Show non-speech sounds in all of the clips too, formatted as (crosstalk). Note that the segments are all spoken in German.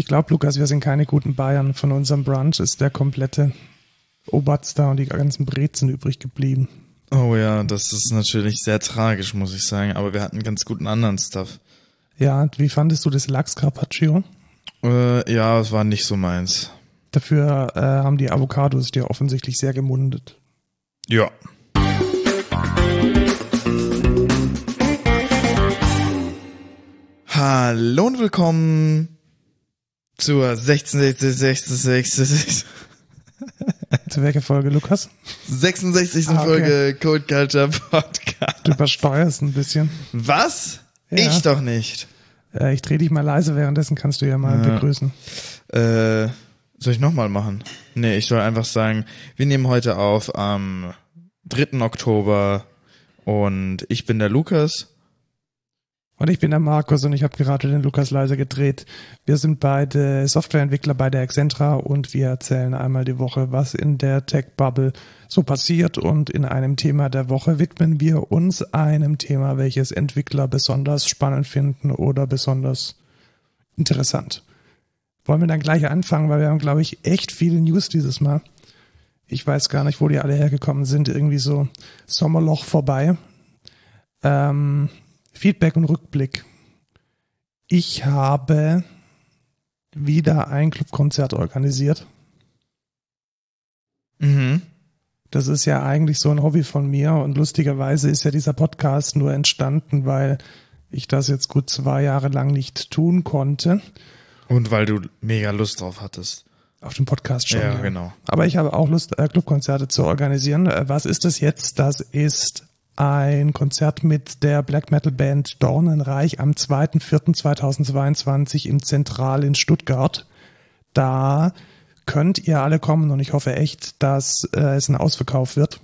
Ich glaube, Lukas, wir sind keine guten Bayern. Von unserem Brunch ist der komplette Obatz da und die ganzen Brezen übrig geblieben. Oh ja, das ist natürlich sehr tragisch, muss ich sagen. Aber wir hatten ganz guten anderen Stuff. Ja, wie fandest du das Lachs Carpaccio? Äh, ja, es war nicht so meins. Dafür äh, haben die Avocados dir offensichtlich sehr gemundet. Ja. Hallo und willkommen zur 66. (laughs) Zu welcher Folge, Lukas? 66. Ah, okay. Folge Code Culture Podcast. Du übersteuerst ein bisschen. Was? Ja. Ich doch nicht. Äh, ich drehe dich mal leise, währenddessen kannst du ja mal Ja. begrüßen. Äh, soll ich nochmal machen? Nee, ich soll einfach sagen, wir nehmen heute auf am 3. Oktober und ich bin der Lukas. Und ich bin der Markus und ich habe gerade den Lukas leise gedreht. Wir sind beide Softwareentwickler bei der Accentra und wir erzählen einmal die Woche, was in der Tech-Bubble so passiert. Und in einem Thema der Woche widmen wir uns einem Thema, welches Entwickler besonders spannend finden oder besonders interessant. Wollen wir dann gleich anfangen, weil wir haben, glaube ich, echt viele News dieses Mal. Ich weiß gar nicht, wo die alle hergekommen sind. Irgendwie so Sommerloch vorbei. Ähm, Feedback und Rückblick. Ich habe wieder ein Clubkonzert organisiert. Mhm. Das ist ja eigentlich so ein Hobby von mir und lustigerweise ist ja dieser Podcast nur entstanden, weil ich das jetzt gut zwei Jahre lang nicht tun konnte. Und weil du mega Lust drauf hattest. Auf dem Podcast schon. Ja, genau. Aber ich habe auch Lust, äh, Clubkonzerte zu organisieren. Äh, was ist das jetzt? Das ist ein Konzert mit der Black Metal Band Dornenreich am 2.4.2022 im Zentral in Stuttgart. Da könnt ihr alle kommen und ich hoffe echt, dass äh, es ein Ausverkauf wird.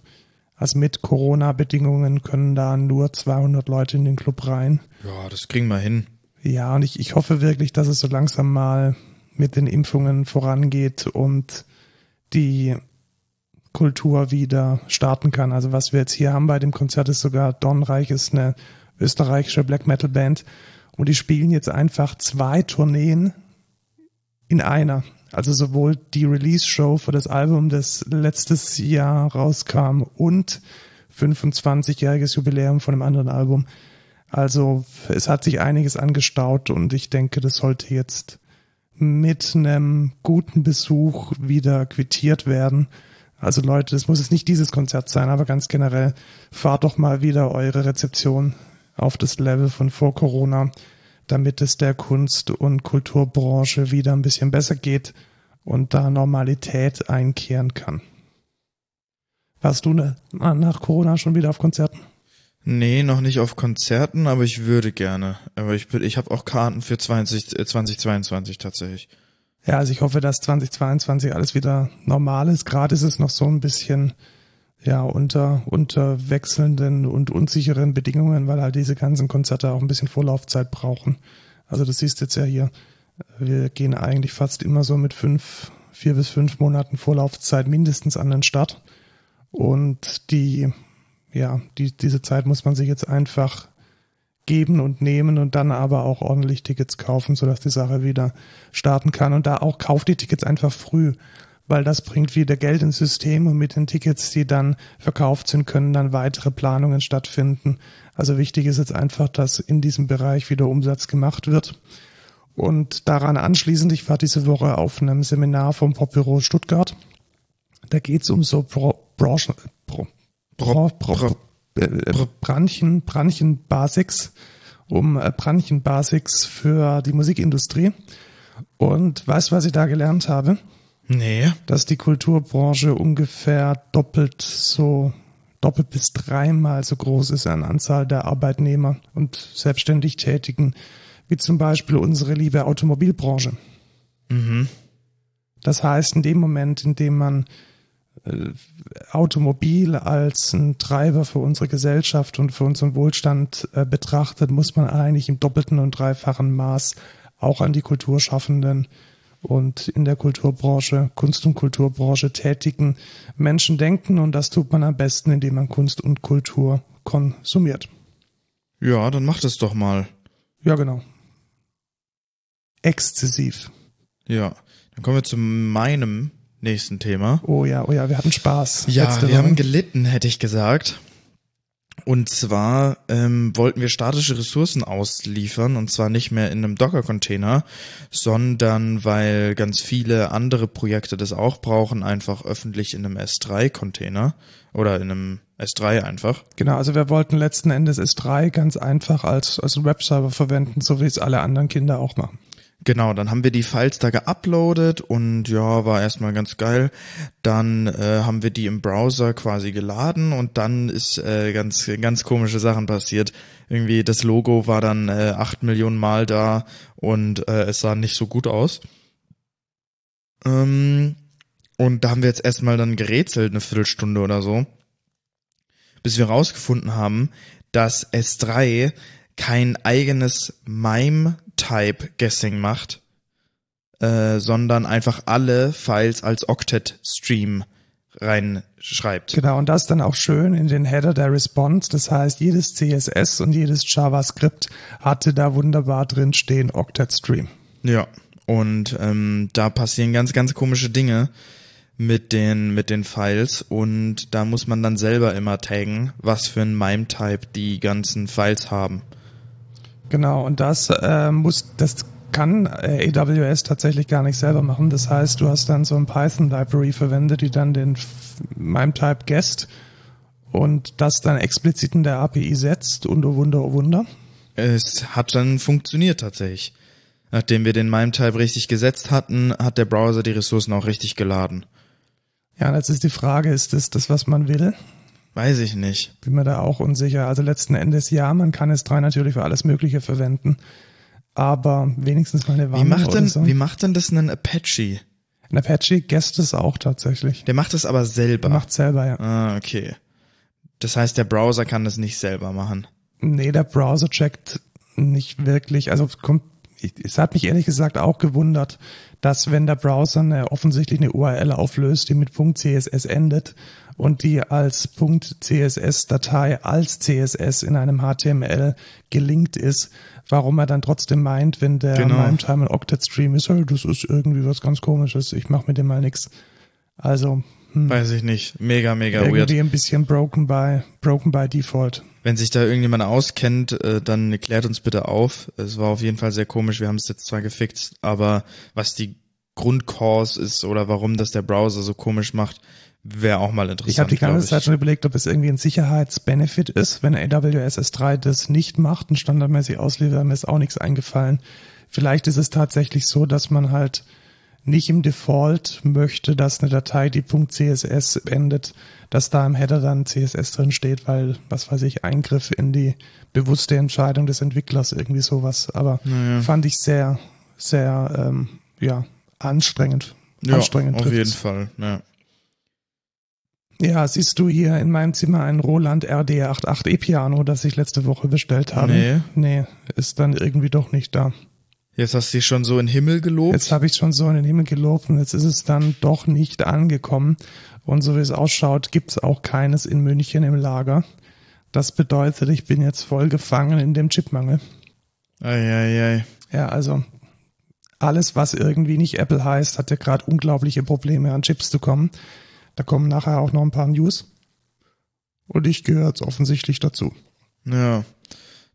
Also mit Corona-Bedingungen können da nur 200 Leute in den Club rein. Ja, das kriegen wir hin. Ja, und ich, ich hoffe wirklich, dass es so langsam mal mit den Impfungen vorangeht und die Kultur wieder starten kann. Also was wir jetzt hier haben bei dem Konzert ist sogar Dornreich ist eine österreichische Black Metal Band und die spielen jetzt einfach zwei Tourneen in einer. Also sowohl die Release-Show für das Album, das letztes Jahr rauskam und 25-jähriges Jubiläum von einem anderen Album. Also es hat sich einiges angestaut und ich denke, das sollte jetzt mit einem guten Besuch wieder quittiert werden. Also Leute, das muss jetzt nicht dieses Konzert sein, aber ganz generell fahrt doch mal wieder eure Rezeption auf das Level von vor Corona, damit es der Kunst- und Kulturbranche wieder ein bisschen besser geht und da Normalität einkehren kann. Warst du ne, nach Corona schon wieder auf Konzerten? Nee, noch nicht auf Konzerten, aber ich würde gerne. Aber ich, ich habe auch Karten für 20, äh, 2022 tatsächlich. Ja, also ich hoffe, dass 2022 alles wieder normal ist. Gerade ist es noch so ein bisschen ja unter unter wechselnden und unsicheren Bedingungen, weil halt diese ganzen Konzerte auch ein bisschen Vorlaufzeit brauchen. Also das siehst jetzt ja hier. Wir gehen eigentlich fast immer so mit fünf, vier bis fünf Monaten Vorlaufzeit mindestens an den Start. Und die, ja, die, diese Zeit muss man sich jetzt einfach geben und nehmen und dann aber auch ordentlich Tickets kaufen, sodass die Sache wieder starten kann. Und da auch kauft die Tickets einfach früh, weil das bringt wieder Geld ins System und mit den Tickets, die dann verkauft sind, können dann weitere Planungen stattfinden. Also wichtig ist jetzt einfach, dass in diesem Bereich wieder Umsatz gemacht wird. Und daran anschließend, ich war diese Woche auf einem Seminar vom Popbüro Stuttgart. Da geht's um so Bro Branchen, Bro- äh, Branchen, Branchen Basics, um äh, Branchen Basics für die Musikindustrie. Und weißt du, was ich da gelernt habe? Nee. Dass die Kulturbranche ungefähr doppelt so, doppelt bis dreimal so groß ist an Anzahl der Arbeitnehmer und selbstständig Tätigen, wie zum Beispiel unsere liebe Automobilbranche. Mhm. Das heißt, in dem Moment, in dem man äh, Automobil als ein Treiber für unsere Gesellschaft und für unseren Wohlstand äh, betrachtet, muss man eigentlich im doppelten und dreifachen Maß auch an die Kulturschaffenden und in der Kulturbranche, Kunst- und Kulturbranche tätigen Menschen denken und das tut man am besten, indem man Kunst und Kultur konsumiert. Ja, dann mach das doch mal. Ja, genau. Exzessiv. Ja, dann kommen wir zu meinem nächsten Thema. Oh ja, oh ja, wir hatten Spaß. Ja, letzte wir Woche. haben gelitten, hätte ich gesagt. Und zwar ähm, wollten wir statische Ressourcen ausliefern und zwar nicht mehr in einem Docker-Container, sondern weil ganz viele andere Projekte das auch brauchen, einfach öffentlich in einem S3-Container oder in einem S3 einfach. Genau, also wir wollten letzten Endes S3 ganz einfach als, als Webserver verwenden, so wie es alle anderen Kinder auch machen. Genau, dann haben wir die Files da geuploadet und ja, war erstmal ganz geil. Dann äh, haben wir die im Browser quasi geladen und dann ist äh, ganz ganz komische Sachen passiert. Irgendwie das Logo war dann äh, acht Millionen Mal da und äh, es sah nicht so gut aus. Ähm, und da haben wir jetzt erstmal dann gerätselt eine Viertelstunde oder so, bis wir rausgefunden haben, dass S3 kein eigenes MIME-Type-Guessing macht, äh, sondern einfach alle Files als Octet-Stream reinschreibt. Genau, und das dann auch schön in den Header der Response. Das heißt, jedes CSS und jedes JavaScript hatte da wunderbar drin stehen Octet Stream. Ja, und ähm, da passieren ganz, ganz komische Dinge mit den mit den Files und da muss man dann selber immer taggen, was für ein MIME-Type die ganzen Files haben. Genau, und das äh, muss, das kann äh, AWS tatsächlich gar nicht selber machen. Das heißt, du hast dann so ein Python-Library verwendet, die dann den MIME-Type guest und das dann explizit in der API setzt und oh Wunder, oh Wunder. Es hat dann funktioniert tatsächlich. Nachdem wir den MIME-Type richtig gesetzt hatten, hat der Browser die Ressourcen auch richtig geladen. Ja, und jetzt ist die Frage, ist das das, was man will? Weiß ich nicht. Bin mir da auch unsicher. Also letzten Endes ja, man kann S3 natürlich für alles Mögliche verwenden, aber wenigstens mal eine Wie Wanne macht denn, so. wie macht denn das ein Apache? Ein Apache guest es auch tatsächlich. Der macht das aber selber. Macht selber, ja. ah, okay. Das heißt, der Browser kann das nicht selber machen. Nee, der Browser checkt nicht wirklich. Also kommt, es hat mich ehrlich gesagt auch gewundert, dass wenn der Browser eine, offensichtlich eine URL auflöst, die mit .css endet und die als .css-Datei als CSS in einem HTML gelinkt ist, warum er dann trotzdem meint, wenn der Genau. genau. Time ein Octet-Stream ist, hey, das ist irgendwie was ganz komisches, ich mache mit dem mal nix. Also hm, Weiß ich nicht. Mega, mega irgendwie weird. ein bisschen broken by, broken by default. Wenn sich da irgendjemand auskennt, äh, dann klärt uns bitte auf. Es war auf jeden Fall sehr komisch. Wir haben es jetzt zwar gefixt, aber was die Grundcause ist oder warum das der Browser so komisch macht, wäre auch mal interessant. Ich habe die ganze. Zeit schon überlegt, ob es irgendwie ein Sicherheitsbenefit ist, wenn AWS S3 das nicht macht und standardmäßig ausliefert, mir ist auch nichts eingefallen. Vielleicht ist es tatsächlich so, dass man halt nicht im Default möchte, dass eine Datei, die .css endet, dass da im Header dann CSS drin steht, weil, was weiß ich, Eingriff in die bewusste Entscheidung des Entwicklers, irgendwie sowas. Aber Naja. fand ich sehr, sehr, ähm, ja, anstrengend. Ja, anstrengend auf trifft's. jeden Fall. Ja. Ja, siehst du hier in meinem Zimmer ein Roland RD88 E-Piano, das ich letzte Woche bestellt habe? Nee. Nee, ist dann irgendwie doch nicht da. Jetzt hast du dich schon so in den Himmel gelobt. Jetzt habe ich schon so in den Himmel gelobt und jetzt ist es dann doch nicht angekommen. Und so wie es ausschaut, gibt's auch keines in München im Lager. Das bedeutet, ich bin jetzt voll gefangen in dem Chipmangel. Eieiei. Ja, also alles, was irgendwie nicht Apple heißt, hat ja gerade unglaubliche Probleme an Chips zu kommen. Da kommen nachher auch noch ein paar News. Und ich gehöre jetzt offensichtlich dazu. Ja,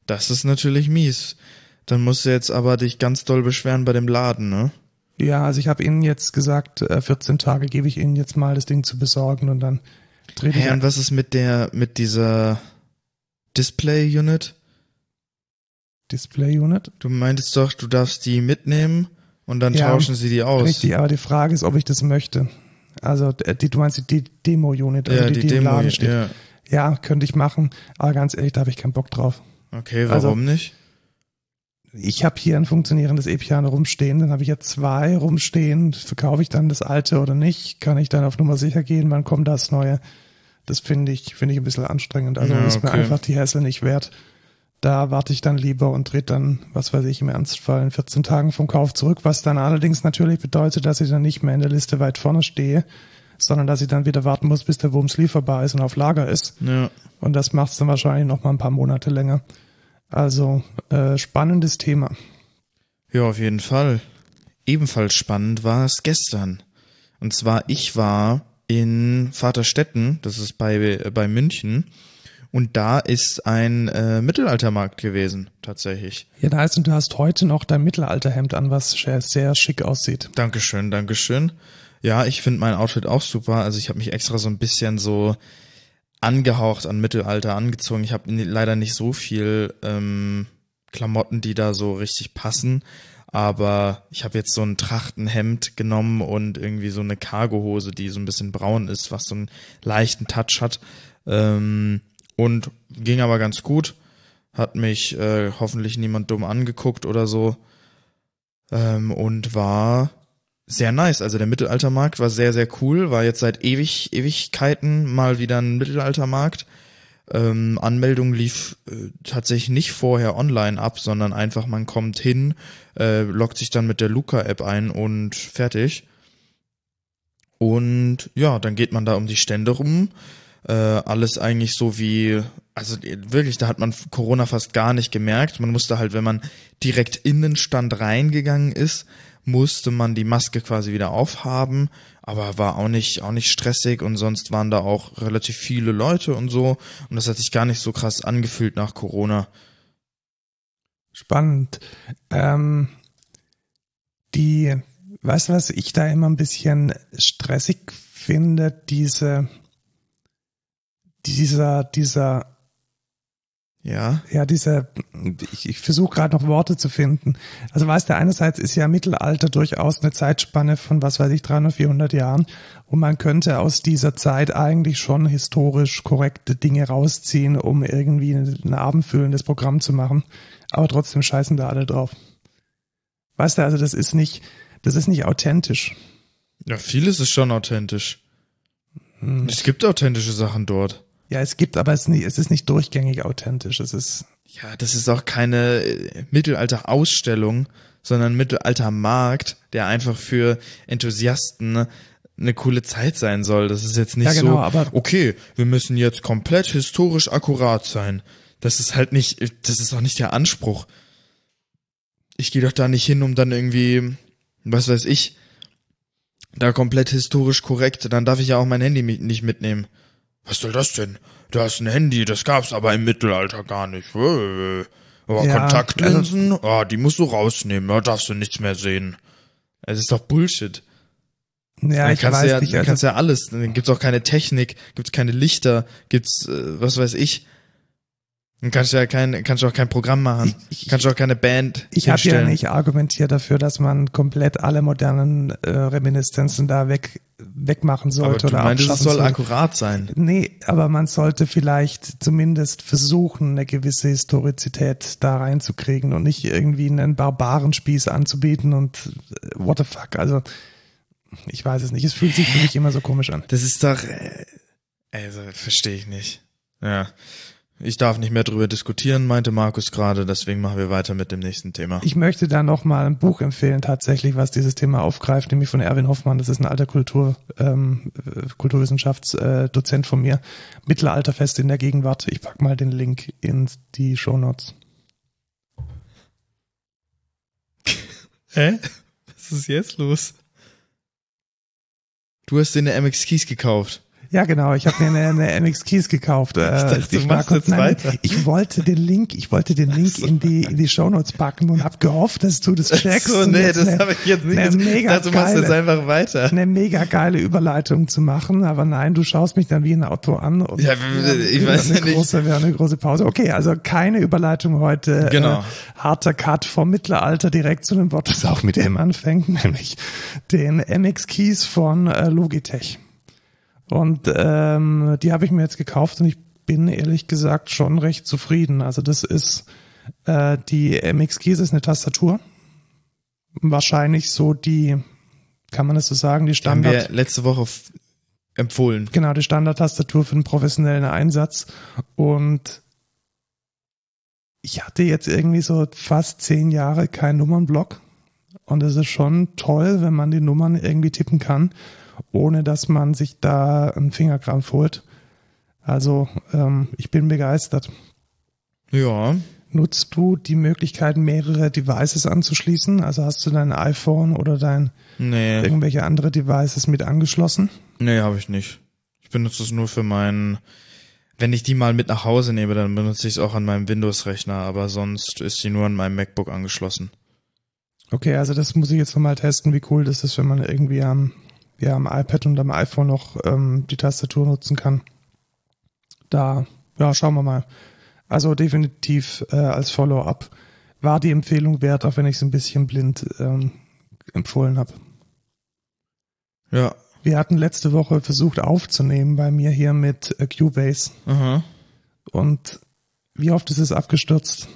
das ist natürlich mies. Dann musst du jetzt aber dich ganz doll beschweren bei dem Laden, ne? Ja, also ich habe Ihnen jetzt gesagt, äh, 14 Tage gebe ich Ihnen jetzt mal das Ding zu besorgen und dann drehe ich Hey, und was ist mit der, mit dieser Display-Unit? Display Unit. Du meintest doch, du darfst die mitnehmen und dann Ja, tauschen sie die aus. Richtig, aber die Frage ist, ob ich das möchte. Also äh, die, du meinst die Demo-Unit, also Ja, die, die, die, im Laden steht. ja. Ja, könnte ich machen, aber ganz ehrlich, da habe ich keinen Bock drauf. Okay, Also- warum nicht? Ich habe hier ein funktionierendes E-Piano rumstehen, dann habe ich ja zwei rumstehen. Verkaufe ich dann das alte oder nicht? Kann ich dann auf Nummer sicher gehen? Wann kommt das neue? Das finde ich, finde ich ein bisschen anstrengend. Also Ja, ist mir okay. einfach die Hassel nicht wert. Da warte ich dann lieber und drehe dann, was weiß ich, im Ernstfall in 14 Tagen vom Kauf zurück, was dann allerdings natürlich bedeutet, dass ich dann nicht mehr in der Liste weit vorne stehe, sondern dass ich dann wieder warten muss, bis der Wurms lieferbar ist und auf Lager ist. Ja. Und das macht es dann wahrscheinlich noch mal ein paar Monate länger. Also äh, spannendes Thema. Ja, auf jeden Fall. ebenfalls spannend war es gestern. Und zwar, ich war in Vaterstetten, das ist bei, bei München, und da ist ein äh, Mittelaltermarkt gewesen, tatsächlich. Ja, da heißt und du hast heute noch dein Mittelalterhemd an, was sehr, sehr schick aussieht. Dankeschön, Dankeschön. Ja, ich finde mein Outfit auch super. Also ich habe mich extra so ein bisschen so angehaucht an Mittelalter angezogen. Ich habe leider nicht so viel ähm, Klamotten, die da so richtig passen. Aber ich habe jetzt so ein Trachtenhemd genommen und irgendwie so eine Cargohose, die so ein bisschen braun ist, was so einen leichten Touch hat. Ähm, und ging aber ganz gut. Hat mich äh, hoffentlich niemand dumm angeguckt oder so. Ähm, und war sehr nice. Also der Mittelaltermarkt war sehr, sehr cool. War jetzt seit ewig, Ewigkeiten mal wieder ein Mittelaltermarkt. Ähm, Anmeldung lief äh, tatsächlich nicht vorher online ab, sondern einfach man kommt hin, äh, loggt sich dann mit der Luca-App ein und fertig. Und ja, dann geht man da um die Stände rum, äh, alles eigentlich so wie, also wirklich, da hat man Corona fast gar nicht gemerkt. Man musste halt, wenn man direkt in den Stand reingegangen ist, musste man die Maske quasi wieder aufhaben, aber war auch nicht, auch nicht stressig und sonst waren da auch relativ viele Leute und so und das hat sich gar nicht so krass angefühlt nach Corona. Spannend. Ähm, die, weißt du, was ich da immer ein bisschen stressig finde, diese, dieser, dieser, ja, ja, dieser, ich, ich versuche gerade noch Worte zu finden. Also weißt du, einerseits ist ja Mittelalter durchaus eine Zeitspanne von, was weiß ich, 300, 400 Jahren und man könnte aus dieser Zeit eigentlich schon historisch korrekte Dinge rausziehen, um irgendwie ein abendfüllendes Programm zu machen. Aber trotzdem scheißen da alle drauf. Weißt du, also das ist nicht, das ist nicht authentisch. Ja, vieles ist schon authentisch. Hm. Es gibt authentische Sachen dort. Ja, es gibt, aber es ist nicht, es ist nicht durchgängig authentisch. Es ist. Ja, das ist auch keine äh, Mittelalter-Ausstellung, sondern Mittelalter-Markt, der einfach für Enthusiasten eine coole Zeit sein soll. Das ist jetzt nicht ja, genau, so, aber okay, wir müssen jetzt komplett historisch akkurat sein. Das ist halt nicht, das ist auch nicht der Anspruch. Ich gehe doch da nicht hin, um dann irgendwie, was weiß ich, da komplett historisch korrekt, dann darf ich ja auch mein Handy nicht mitnehmen. Was soll das denn? Du hast ein Handy, das gab's aber im Mittelalter gar nicht. Aber ja, Kontaktlinsen, also, oh, die musst du rausnehmen, da darfst du nichts mehr sehen. Es ist doch Bullshit. Ja, dann ich kannst weiß ja, nicht. Also, kannst ja alles. Dann gibt's auch keine Technik, gibt's keine Lichter, gibt's äh, was weiß ich. Dann kannst du ja kein, kannst du auch kein Programm machen. Ich, kannst du auch keine Band. Ich habe ja nicht argumentiert dafür, dass man komplett alle modernen äh, Reminiszenzen da weg wegmachen sollte aber du oder meintest, es soll sollte. akkurat sein. Nee, aber man sollte vielleicht zumindest versuchen, eine gewisse Historizität da reinzukriegen und nicht irgendwie einen Barbarenspieß anzubieten und äh, what the fuck. Also ich weiß es nicht. Es fühlt sich für mich immer so komisch an. Das ist doch, äh, also verstehe ich nicht. Ja. Ich darf nicht mehr darüber diskutieren, meinte Markus gerade, deswegen machen wir weiter mit dem nächsten Thema. Ich möchte da noch mal ein Buch empfehlen, tatsächlich, was dieses Thema aufgreift, nämlich von Erwin Hoffmann. Das ist ein alter Kultur, ähm, Kulturwissenschaftsdozent von mir. Mittelalterfest in der Gegenwart. Ich pack mal den Link in die Show Notes. (laughs) Hä? Was ist jetzt los? Du hast dir eine MX Keys gekauft. Ja, genau. Ich habe mir eine, eine MX Keys gekauft. Ich, dachte, ich, jetzt nein, weiter. ich wollte den Link, ich wollte den Link in die in die Shownotes packen und habe gehofft, dass du das checkst. So, nee, das habe ich jetzt nicht. Eine mega dachte, du machst geile, jetzt einfach weiter. Eine mega geile Überleitung zu machen, aber nein, du schaust mich dann wie ein Auto an. Und ja, ich weiß eine ja nicht. Große, wäre eine große Pause. Okay, also keine Überleitung heute. Genau. Äh, harter Cut vom Mittelalter direkt zu dem Wort, das auch mit M anfängt, nämlich den MX Keys von äh, Logitech. Und ähm, die habe ich mir jetzt gekauft und ich bin ehrlich gesagt schon recht zufrieden. Also das ist äh, die MX Keys ist eine Tastatur. Wahrscheinlich so die, kann man das so sagen, die Standard. Haben wir letzte Woche empfohlen. Genau, die Standardtastatur für den professionellen Einsatz. Und ich hatte jetzt irgendwie so fast zehn Jahre keinen Nummernblock. Und es ist schon toll, wenn man die Nummern irgendwie tippen kann ohne dass man sich da einen Fingerkrampf holt. Also ähm, ich bin begeistert. Ja. Nutzt du die Möglichkeit, mehrere Devices anzuschließen? Also hast du dein iPhone oder dein Nee, irgendwelche andere Devices mit angeschlossen? nee, habe ich nicht. Ich benutze es nur für meinen, wenn ich die mal mit nach Hause nehme, dann benutze ich es auch an meinem Windows-Rechner, aber sonst ist die nur an meinem MacBook angeschlossen. Okay, also das muss ich jetzt nochmal testen, wie cool das ist, wenn man irgendwie am, ja, am iPad und am iPhone noch ähm, die Tastatur nutzen kann. Da, ja, schauen wir mal. Also definitiv äh, als Follow-up war die Empfehlung wert, auch wenn ich es ein bisschen blind ähm, empfohlen habe. Ja. Wir hatten letzte Woche versucht aufzunehmen bei mir hier mit äh, Cubase Aha. und wie oft ist es abgestürzt?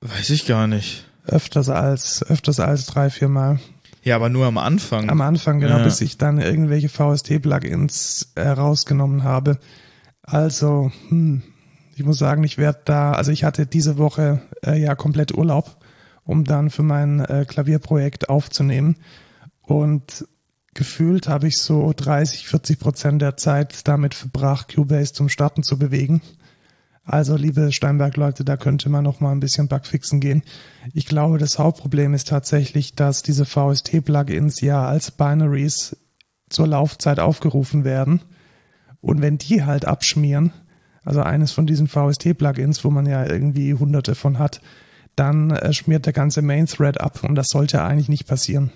Weiß ich gar nicht. Öfters als, öfters als drei, vier Mal. Ja, aber nur am Anfang. Am Anfang, genau, Ja. bis ich dann irgendwelche VST-Plugins äh, rausgenommen habe. Also, hm, ich muss sagen, ich werde da, also ich hatte diese Woche äh, ja komplett Urlaub, um dann für mein äh, Klavierprojekt aufzunehmen. Und gefühlt habe ich so 30, 40 Prozent der Zeit damit verbracht, Cubase zum Starten zu bewegen. Also, liebe Steinberg-Leute, da könnte man noch mal ein bisschen Bugfixen gehen. Ich glaube, das Hauptproblem ist tatsächlich, dass diese VST-Plugins ja als Binaries zur Laufzeit aufgerufen werden. Und wenn die halt abschmieren, also eines von diesen VST-Plugins, wo man ja irgendwie hunderte von hat, dann äh, schmiert der ganze Main-Thread ab und das sollte eigentlich nicht passieren.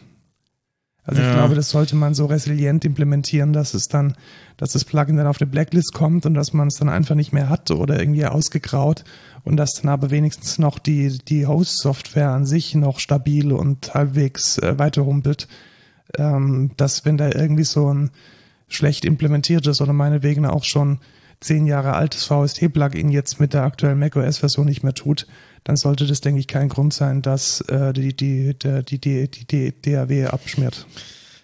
Also ich Ja. glaube, das sollte man so resilient implementieren, dass es dann, dass das Plugin dann auf eine Blacklist kommt und dass man es dann einfach nicht mehr hat oder irgendwie ausgegraut und dass dann aber wenigstens noch die, die Host-Software an sich noch stabil und halbwegs äh, weiterhumpelt. Ähm, dass wenn da irgendwie so ein schlecht implementiertes oder meinetwegen auch schon zehn Jahre altes VST-Plugin jetzt mit der aktuellen macOS-Version nicht mehr tut, dann sollte das, denke ich, kein Grund sein, dass äh, die, die, die, die, die, die, die DAW abschmiert.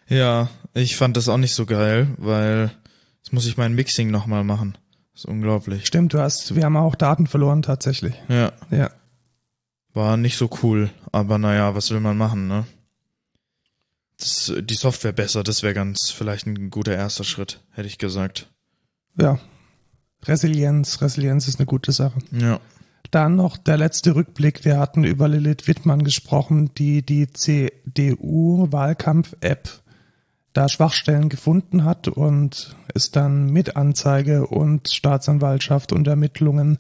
Ja, ich fand das auch nicht so geil, weil jetzt muss ich mein Mixing nochmal machen. Das ist unglaublich. Stimmt, du hast, wir haben auch Daten verloren tatsächlich. Ja, Ja. war nicht so cool, aber naja, was will man machen, ne? Das, die Software besser, das wäre ganz vielleicht ein guter erster Schritt, hätte ich gesagt. Ja. Resilienz, Resilienz ist eine gute Sache. Ja. Dann noch der letzte Rückblick. Wir hatten über Lilith Wittmann gesprochen, die die CDU-Wahlkampf-App da Schwachstellen gefunden hat und es dann mit Anzeige und Staatsanwaltschaft und Ermittlungen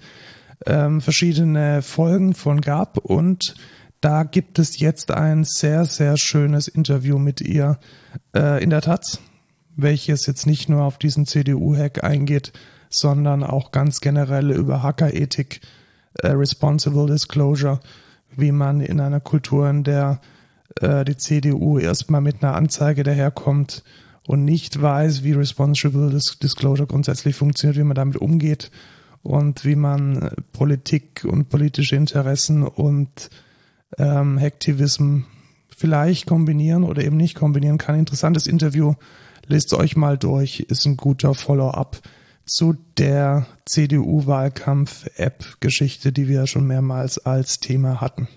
ähm, verschiedene Folgen von gab. Und da gibt es jetzt ein sehr, sehr schönes Interview mit ihr äh, in der Taz, welches jetzt nicht nur auf diesen CDU-Hack eingeht, sondern auch ganz generell über Hackerethik, äh, Responsible Disclosure, wie man in einer Kultur, in der äh, die CDU erstmal mit einer Anzeige daherkommt und nicht weiß, wie Responsible Dis Disclosure grundsätzlich funktioniert, wie man damit umgeht und wie man äh, Politik und politische Interessen und ähm, Hacktivism vielleicht kombinieren oder eben nicht kombinieren kann. Interessantes Interview. Lest euch mal durch, ist ein guter Follow-up zu der CDU-Wahlkampf-App-Geschichte, die wir schon mehrmals als Thema hatten.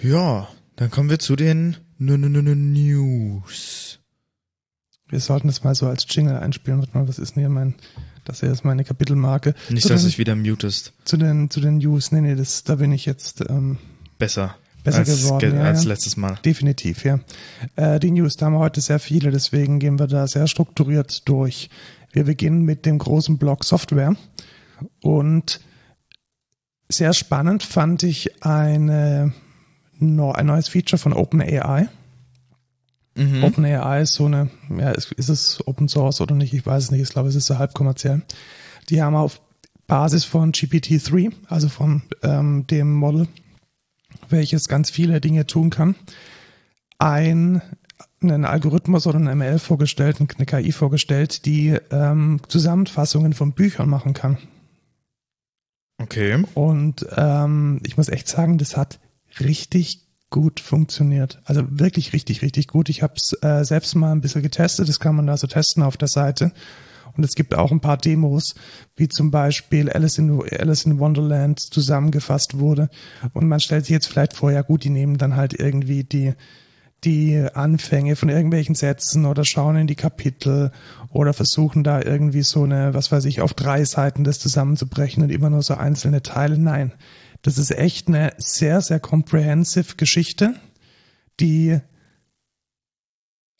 Ja, dann kommen wir zu den News. Wir sollten es mal so als Jingle einspielen. Warte mal, was ist denn hier mein, das hier ist meine Kapitelmarke. Nicht, zu dass den, ich wieder mutest. zu den, zu den News. Nee, nee, das, da bin ich jetzt, ähm, Besser. Besser als, geworden, ge- ja, als ja. letztes Mal. Definitiv, ja. Äh, die News, da haben wir heute sehr viele, deswegen gehen wir da sehr strukturiert durch. Wir beginnen mit dem großen Block Software und sehr spannend fand ich eine, ein neues Feature von OpenAI. Mhm. OpenAI ist so eine, ja, ist, ist es Open Source oder nicht? Ich weiß es nicht. Ich glaube, es ist so halb kommerziell. Die haben auf Basis von GPT-3, also von ähm, dem Model, welches ganz viele Dinge tun kann, ein, einen Algorithmus oder einen ML vorgestellt, eine KI vorgestellt, die ähm, Zusammenfassungen von Büchern machen kann. Okay. Und ähm, ich muss echt sagen, das hat richtig gut funktioniert. Also wirklich richtig, richtig gut. Ich habe es äh, selbst mal ein bisschen getestet. Das kann man da so testen auf der Seite. Und es gibt auch ein paar Demos, wie zum Beispiel Alice in, Alice in Wonderland zusammengefasst wurde. Und man stellt sich jetzt vielleicht vor, ja gut, die nehmen dann halt irgendwie die, die Anfänge von irgendwelchen Sätzen oder schauen in die Kapitel oder versuchen da irgendwie so eine, was weiß ich, auf drei Seiten das zusammenzubrechen und immer nur so einzelne Teile. Nein, das ist echt eine sehr, sehr comprehensive Geschichte, die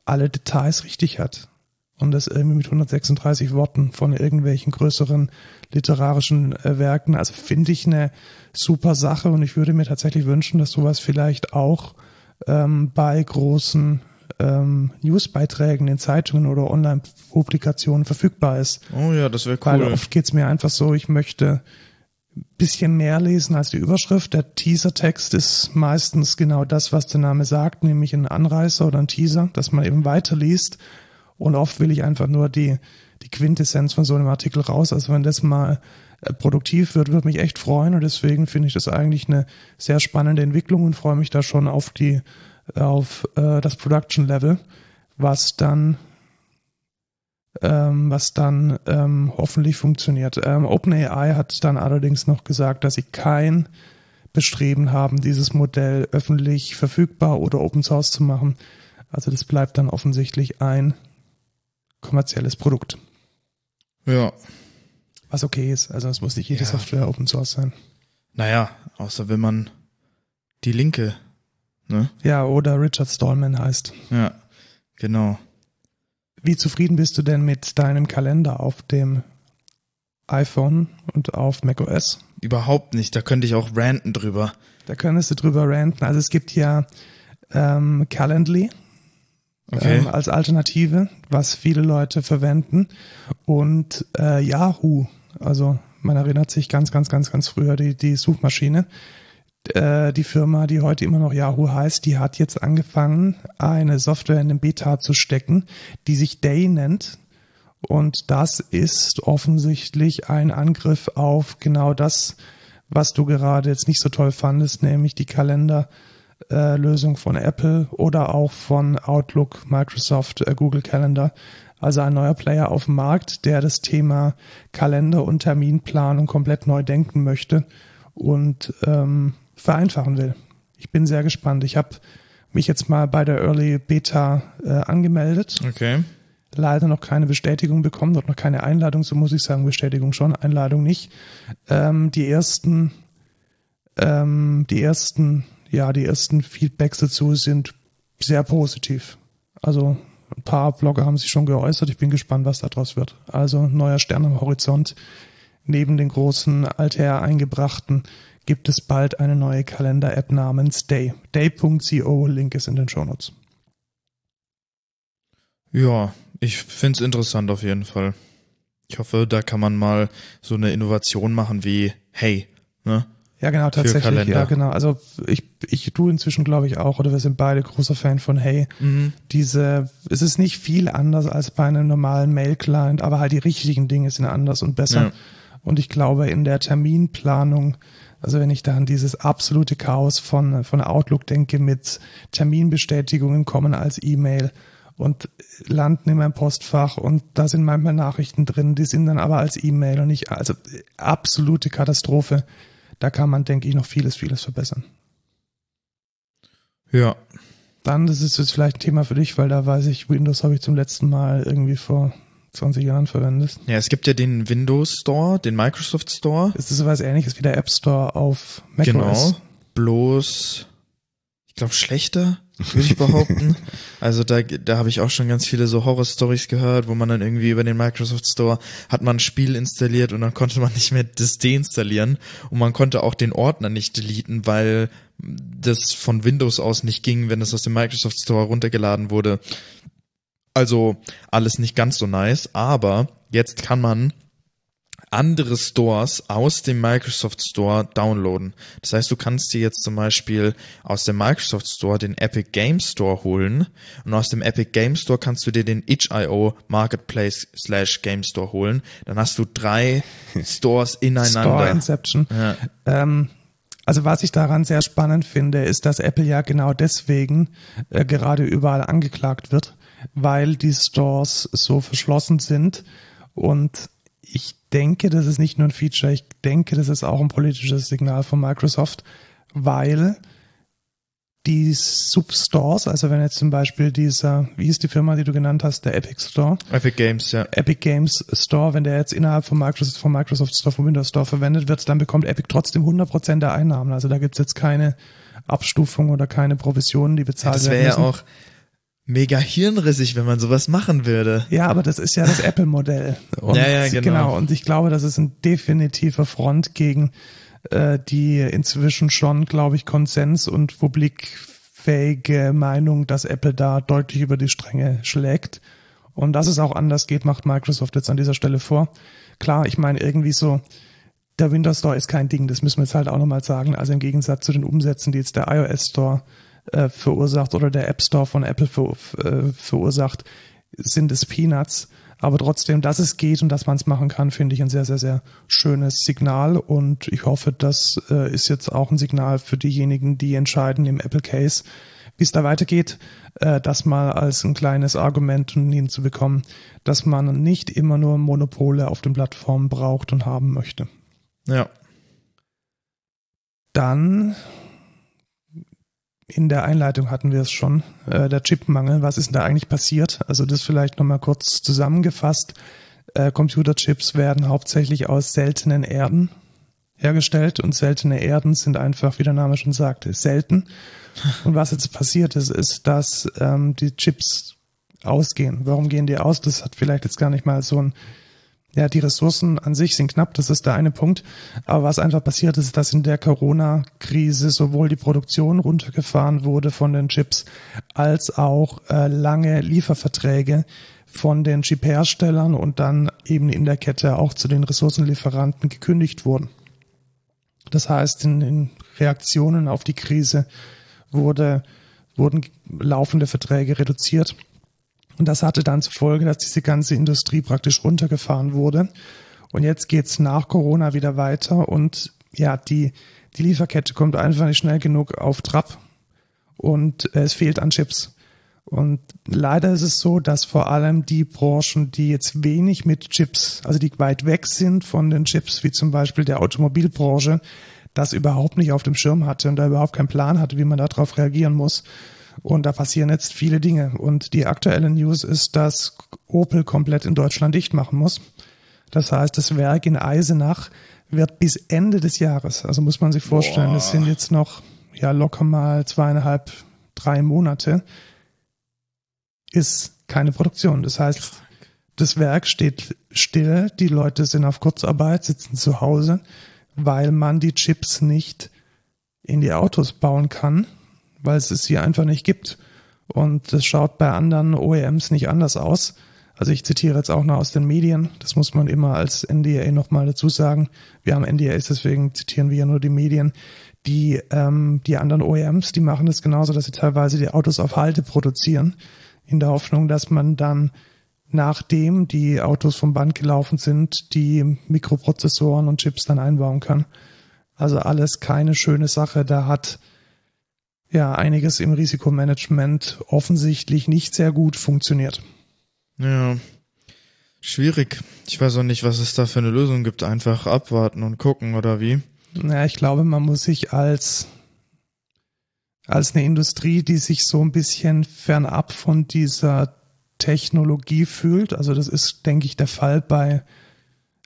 alle Details richtig hat und das irgendwie mit 136 Worten von irgendwelchen größeren literarischen äh, Werken. Also finde ich eine super Sache und ich würde mir tatsächlich wünschen, dass sowas vielleicht auch ähm, bei großen ähm, Newsbeiträgen in Zeitungen oder Online-Publikationen verfügbar ist. Oh ja, das wäre cool. Weil oft geht's mir einfach so, ich möchte bisschen mehr lesen als die Überschrift. Der Teasertext ist meistens genau das, was der Name sagt, nämlich ein Anreißer oder ein Teaser, dass man eben weiterliest und oft will ich einfach nur die, die Quintessenz von so einem Artikel raus. Also wenn das mal äh, produktiv wird, würde mich echt freuen. Und deswegen finde ich das eigentlich eine sehr spannende Entwicklung und freue mich da schon auf die, auf äh, das Production Level, was dann ähm, was dann ähm, hoffentlich funktioniert. Ähm, OpenAI hat dann allerdings noch gesagt, dass sie kein Bestreben haben, dieses Modell öffentlich verfügbar oder Open Source zu machen. Also das bleibt dann offensichtlich ein kommerzielles Produkt. Ja. Was okay ist. Also es muss nicht jede ja. Software Open Source sein. Naja, außer wenn man die Linke, ne? Ja, oder Richard Stallman heißt. Ja, genau. Wie zufrieden bist du denn mit deinem Kalender auf dem iPhone und auf macOS? Überhaupt nicht, da könnte ich auch ranten drüber. Da könntest du drüber ranten. Also es gibt ja ähm, Calendly, okay. ähm, als Alternative, was viele Leute verwenden. Und äh, Yahoo, also man erinnert sich ganz, ganz, ganz, ganz früher die, die Suchmaschine. Äh, die Firma, die heute immer noch Yahoo heißt, die hat jetzt angefangen, eine Software in den Beta zu stecken, die sich Day nennt. Und das ist offensichtlich ein Angriff auf genau das, was du gerade jetzt nicht so toll fandest, nämlich die Kalender äh, Lösung von Apple oder auch von Outlook, Microsoft, äh, Google Calendar. Also ein neuer Player auf dem Markt, der das Thema Kalender und Terminplanung komplett neu denken möchte und ähm, vereinfachen will. Ich bin sehr gespannt. Ich habe mich jetzt mal bei der Early Beta äh, angemeldet. Okay. Leider noch keine Bestätigung bekommen, dort noch keine Einladung, so muss ich sagen, Bestätigung schon, Einladung nicht. Ähm, die ersten, ähm, die ersten ja, die ersten Feedbacks dazu sind sehr positiv. Also ein paar Blogger haben sich schon geäußert. Ich bin gespannt, was daraus wird. Also neuer Stern am Horizont. Neben den großen alther eingebrachten gibt es bald eine neue Kalender-App namens Day. Day.co, Link ist in den Shownotes. Ja, ich find's interessant auf jeden Fall. Ich hoffe, da kann man mal so eine Innovation machen wie Hey, ne? Ja, genau, tatsächlich. Ja, genau. Also ich, ich du inzwischen glaube ich auch, oder wir sind beide großer Fan von Hey. Mhm. Diese, es ist nicht viel anders als bei einem normalen Mail-Client, aber halt die richtigen Dinge sind anders und besser. Ja. Und ich glaube, in der Terminplanung, also wenn ich da an dieses absolute Chaos von, von Outlook denke, mit Terminbestätigungen kommen als E-Mail und landen in meinem Postfach und da sind manchmal Nachrichten drin, die sind dann aber als E-Mail und nicht, also absolute Katastrophe da kann man, denke ich, noch vieles, vieles verbessern. Ja. Dann, das ist jetzt vielleicht ein Thema für dich, weil da weiß ich, Windows habe ich zum letzten Mal irgendwie vor 20 Jahren verwendet. Ja, es gibt ja den Windows Store, den Microsoft Store. Ist das sowas ähnliches wie der App Store auf macOS? Genau. Bloß, ich glaube, schlechter (laughs) würde ich behaupten. (laughs) also da, da habe ich auch schon ganz viele so Horror-Stories gehört, wo man dann irgendwie über den Microsoft Store hat man ein Spiel installiert und dann konnte man (laughs) nicht mehr das deinstallieren und man konnte auch den Ordner nicht deleten, weil das von Windows aus nicht ging, wenn es aus dem Microsoft Store runtergeladen wurde. Also alles nicht ganz so nice, aber jetzt kann man andere Stores aus dem Microsoft Store downloaden. Das heißt, du kannst dir jetzt zum Beispiel aus dem Microsoft Store den Epic Game Store holen und aus dem Epic Game Store kannst du dir den itch.io Marketplace slash Game Store holen. Dann hast du drei (laughs) Stores ineinander. Store Inception. Ja. Ähm, also was ich daran sehr spannend finde, ist, dass Apple ja genau deswegen äh, gerade überall angeklagt wird, weil die Stores so verschlossen sind und ich denke, das ist nicht nur ein Feature, ich denke, das ist auch ein politisches Signal von Microsoft, weil die Substores, also wenn jetzt zum Beispiel dieser, wie ist die Firma, die du genannt hast, der Epic Store? Epic Games, ja. Epic Games Store, wenn der jetzt innerhalb von Microsoft, vom Microsoft Store, vom Windows Store verwendet wird, dann bekommt Epic trotzdem 100% der Einnahmen. Also da gibt's jetzt keine Abstufung oder keine Provisionen, die bezahlt ja, das werden. Das wäre ja auch mega hirnrissig, wenn man sowas machen würde. Ja, aber das ist ja das (laughs) Apple-Modell. Ja, ja, genau. genau. Und ich glaube, das ist ein definitiver Front gegen äh, die inzwischen schon, glaube ich, Konsens und publikfähige Meinung, dass Apple da deutlich über die Stränge schlägt. Und dass es auch anders geht, macht Microsoft jetzt an dieser Stelle vor. Klar, ich meine irgendwie so, der Windows Store ist kein Ding, das müssen wir jetzt halt auch nochmal sagen. Also im Gegensatz zu den Umsätzen, die jetzt der iOS Store äh, verursacht oder der App Store von Apple ver, äh, verursacht, sind es Peanuts. Aber trotzdem, dass es geht und dass man es machen kann, finde ich ein sehr, sehr, sehr schönes Signal. Und ich hoffe, das äh, ist jetzt auch ein Signal für diejenigen, die entscheiden im Apple Case, wie es da weitergeht, äh, das mal als ein kleines Argument hinzubekommen, dass man nicht immer nur Monopole auf den Plattformen braucht und haben möchte. Ja. Dann in der Einleitung hatten wir es schon, äh, der Chipmangel. Was ist denn da eigentlich passiert? Also das vielleicht nochmal kurz zusammengefasst. Äh, Computerchips werden hauptsächlich aus seltenen Erden hergestellt und seltene Erden sind einfach, wie der Name schon sagt, selten. Und was jetzt passiert ist, ist, dass ähm, die Chips ausgehen. Warum gehen die aus? Das hat vielleicht jetzt gar nicht mal so ein ja, die Ressourcen an sich sind knapp, das ist der eine Punkt. Aber was einfach passiert ist, dass in der Corona-Krise sowohl die Produktion runtergefahren wurde von den Chips, als auch äh, lange Lieferverträge von den Chip-Herstellern und dann eben in der Kette auch zu den Ressourcenlieferanten gekündigt wurden. Das heißt, in, in Reaktionen auf die Krise wurde, wurden laufende Verträge reduziert und das hatte dann zur Folge, dass diese ganze Industrie praktisch runtergefahren wurde. Und jetzt geht's nach Corona wieder weiter und ja, die, die Lieferkette kommt einfach nicht schnell genug auf Trab und es fehlt an Chips. Und leider ist es so, dass vor allem die Branchen, die jetzt wenig mit Chips, also die weit weg sind von den Chips, wie zum Beispiel der Automobilbranche, das überhaupt nicht auf dem Schirm hatte und da überhaupt keinen Plan hatte, wie man darauf reagieren muss. Und da passieren jetzt viele Dinge. Und die aktuelle News ist, dass Opel komplett in Deutschland dicht machen muss. Das heißt, das Werk in Eisenach wird bis Ende des Jahres, also muss man sich vorstellen, es sind jetzt noch ja locker mal zweieinhalb, drei Monate, ist keine Produktion. Das heißt, das Werk steht still, die Leute sind auf Kurzarbeit, sitzen zu Hause, weil man die Chips nicht in die Autos bauen kann weil es es hier einfach nicht gibt. Und das schaut bei anderen OEMs nicht anders aus. Also ich zitiere jetzt auch noch aus den Medien. Das muss man immer als NDA nochmal dazu sagen. Wir haben NDAs, deswegen zitieren wir ja nur die Medien. Die, ähm, die anderen OEMs, die machen das genauso, dass sie teilweise die Autos auf Halte produzieren, in der Hoffnung, dass man dann nachdem die Autos vom Band gelaufen sind, die Mikroprozessoren und Chips dann einbauen kann. Also alles keine schöne Sache. Da hat ja einiges im Risikomanagement offensichtlich nicht sehr gut funktioniert. Ja. Schwierig. Ich weiß auch nicht, was es da für eine Lösung gibt. Einfach abwarten und gucken oder wie? Ja, ich glaube, man muss sich als als eine Industrie, die sich so ein bisschen fernab von dieser Technologie fühlt. Also das ist, denke ich, der Fall bei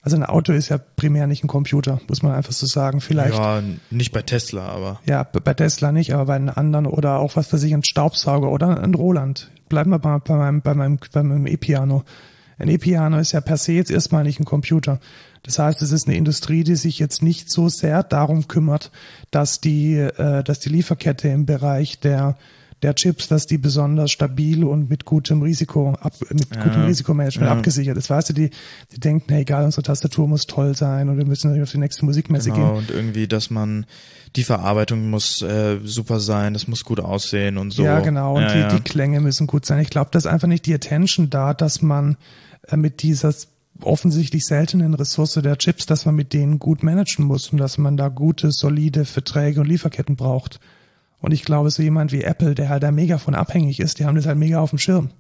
also ein Auto ist ja primär nicht ein Computer, muss man einfach so sagen. Vielleicht. Ja, nicht bei Tesla, aber. Ja, bei Tesla nicht, aber bei einem anderen oder auch was weiß ich, ein Staubsauger oder ein Roland. Bleiben wir bei, bei meinem, bei meinem, bei meinem E-Piano. Ein E-Piano ist ja per se jetzt erstmal nicht ein Computer. Das heißt, es ist eine Industrie, die sich jetzt nicht so sehr darum kümmert, dass die, äh, dass die Lieferkette im Bereich der der Chips, dass die besonders stabil und mit gutem Risiko, ab, mit ja, gutem Risikomanagement ja. abgesichert ist. Weißt du, die, die denken, hey, egal, unsere Tastatur muss toll sein und wir müssen auf die nächste Musikmesse genau, gehen. Und irgendwie, dass man, die Verarbeitung muss äh, super sein, das muss gut aussehen und so. Ja, genau, und ja, die, die Klänge müssen gut sein. Ich glaube, da ist einfach nicht die Attention da, dass man äh, mit dieser offensichtlich seltenen Ressource der Chips, dass man mit denen gut managen muss und dass man da gute, solide Verträge und Lieferketten braucht. Und ich glaube, so jemand wie Apple, der halt da mega von abhängig ist, die haben das halt mega auf dem Schirm.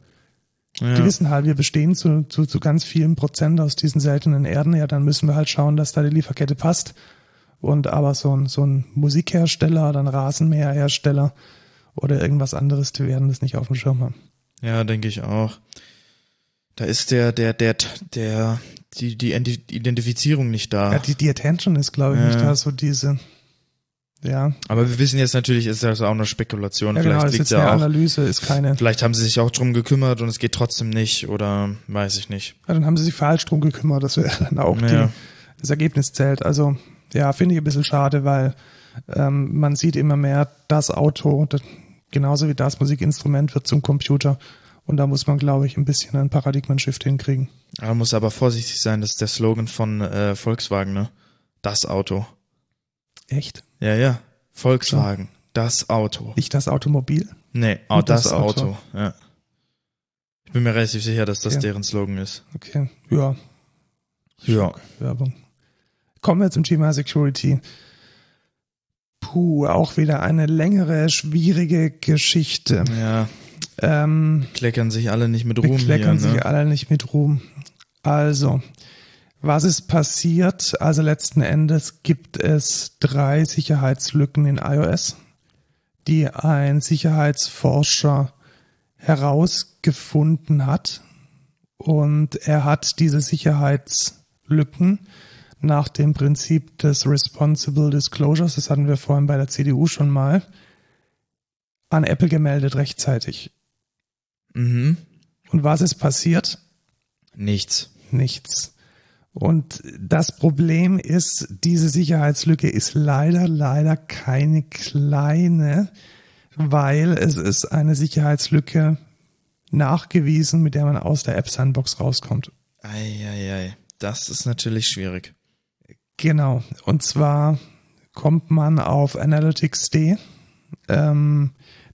Ja. Die wissen halt, wir bestehen zu, zu, zu ganz vielen Prozent aus diesen seltenen Erden, ja, dann müssen wir halt schauen, dass da die Lieferkette passt. Und aber so ein, so ein Musikhersteller oder ein Rasenmäherhersteller oder irgendwas anderes, die werden das nicht auf dem Schirm haben. Ja, denke ich auch. Da ist der, der, der, der, die, die Identifizierung nicht da. Ja, die, die Attention ist, glaube ich, Ja. nicht da, so diese, ja. Aber wir wissen jetzt natürlich, ist das auch eine Spekulation. Ja, genau, Vielleicht eine ja auch, Analyse, ist keine. vielleicht haben sie sich auch drum gekümmert und es geht trotzdem nicht oder weiß ich nicht. Ja, dann haben sie sich falsch drum gekümmert, das wäre dann auch Ja. die, das Ergebnis zählt. Also, ja, finde ich ein bisschen schade, weil ähm, man sieht immer mehr, das Auto, das, genauso wie das Musikinstrument wird zum Computer. Und da muss man, glaube ich, ein bisschen einen Paradigmen-Shift hinkriegen. Man muss aber vorsichtig sein, das ist der Slogan von äh, Volkswagen, ne? Das Auto. Echt? Ja, ja. Volkswagen. Das Auto. Nicht das Automobil? Nee, oh, Und das das, Auto. Auto. Ja. Ich bin mir relativ sicher, dass das Okay. deren Slogan ist. Okay, ja, Ja. Werbung. Kommen wir zum Thema Security. Puh, auch wieder eine längere, schwierige Geschichte. Ja, Ähm, kleckern sich alle nicht mit Ruhm bekleckern hier, ne? sich alle nicht mit Ruhm. Also, was ist passiert? Also letzten Endes gibt es drei Sicherheitslücken in iOS, die ein Sicherheitsforscher herausgefunden hat. Und er hat diese Sicherheitslücken nach dem Prinzip des Responsible Disclosures, das hatten wir vorhin bei der CDU schon mal, an Apple gemeldet rechtzeitig. Mhm. Und was ist passiert? Nichts. Nichts. Und das Problem ist, diese Sicherheitslücke ist leider, leider keine kleine, weil es ist eine Sicherheitslücke nachgewiesen, mit der man aus der App Sandbox rauskommt. Eieiei. Das ist natürlich schwierig. Genau. Und zwar kommt man auf Analytics.d, ähm,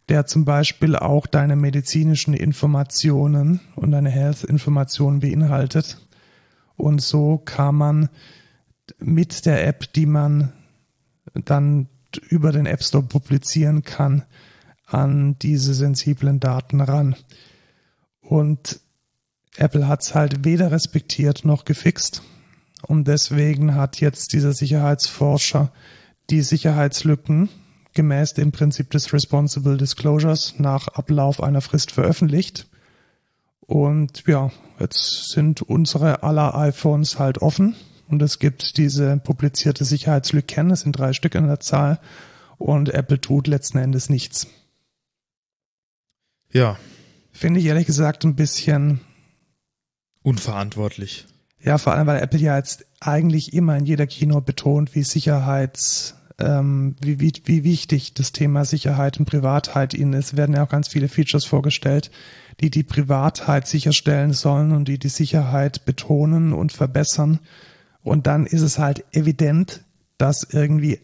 der zum Beispiel auch deine medizinischen Informationen und deine Health-Informationen beinhaltet. Und so kann man mit der App, die man dann über den App Store publizieren kann, an diese sensiblen Daten ran. Und Apple hat's halt weder respektiert noch gefixt. Und deswegen hat jetzt dieser Sicherheitsforscher die Sicherheitslücken gemäß dem Prinzip des Responsible Disclosures nach Ablauf einer Frist veröffentlicht. Und ja, jetzt sind unsere aller iPhones halt offen und es gibt diese publizierte Sicherheitslücken, es sind drei Stück in der Zahl und Apple tut letzten Endes nichts. Ja. Finde ich ehrlich gesagt ein bisschen Unverantwortlich. Ja, vor allem, weil Apple ja jetzt eigentlich immer in jeder Kino betont, wie Sicherheits, ähm, wie, wie, wie wichtig das Thema Sicherheit und Privatheit ihnen ist. Es werden ja auch ganz viele Features vorgestellt, die die Privatheit sicherstellen sollen und die die Sicherheit betonen und verbessern. Und dann ist es halt evident, dass irgendwie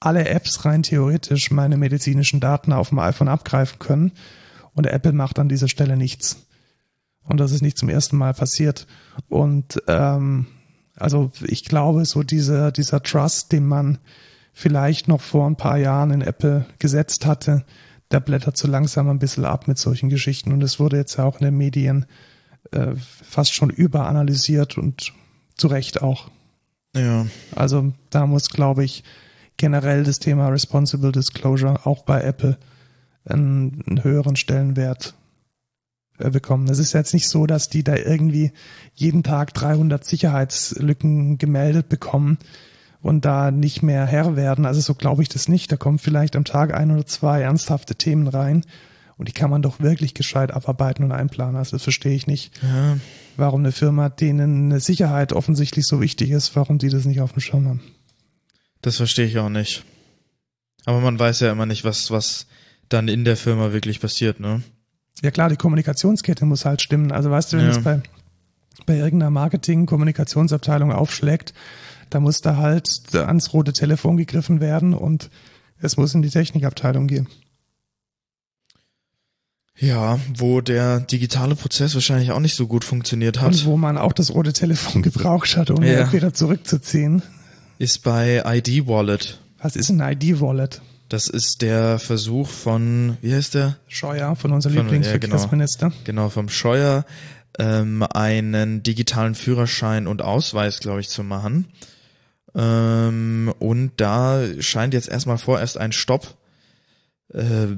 alle Apps rein theoretisch meine medizinischen Daten auf dem iPhone abgreifen können. Und Apple macht an dieser Stelle nichts. Und das ist nicht zum ersten Mal passiert. Und ähm, also ich glaube, so dieser, dieser Trust, den man vielleicht noch vor ein paar Jahren in Apple gesetzt hatte, der blättert so langsam ein bisschen ab mit solchen Geschichten. Und es wurde jetzt ja auch in den Medien äh, fast schon überanalysiert und zu Recht auch. Ja. Also da muss, glaube ich, generell das Thema Responsible Disclosure auch bei Apple einen, einen höheren Stellenwert äh, bekommen. Es ist jetzt nicht so, dass die da irgendwie jeden Tag 300 Sicherheitslücken gemeldet bekommen und da nicht mehr Herr werden. Also so glaube ich das nicht. Da kommen vielleicht am Tag ein oder zwei ernsthafte Themen rein und die kann man doch wirklich gescheit abarbeiten und einplanen. Also das verstehe ich nicht, Ja. warum eine Firma, denen eine Sicherheit offensichtlich so wichtig ist, warum die das nicht auf dem Schirm haben. Das verstehe ich auch nicht. Aber man weiß ja immer nicht, was, was dann in der Firma wirklich passiert, ne? Ja klar, die Kommunikationskette muss halt stimmen. Also weißt du, wenn Ja. es bei, bei irgendeiner Marketing-Kommunikationsabteilung aufschlägt, da muss da halt ans rote Telefon gegriffen werden und es muss in die Technikabteilung gehen. Ja, wo der digitale Prozess wahrscheinlich auch nicht so gut funktioniert hat, Und wo man auch das rote Telefon (laughs) gebraucht hat, um Ja. App wieder zurückzuziehen. ist bei ID Wallet. Was ist ein ID-Wallet? Das ist der Versuch von, wie heißt der? Scheuer von unserem Von- ja, Lieblingsverkehrsminister. Genau, vom Scheuer, ähm, einen digitalen Führerschein und Ausweis, glaube ich, zu machen. Ähm, und da scheint jetzt erstmal vorerst ein Stopp äh,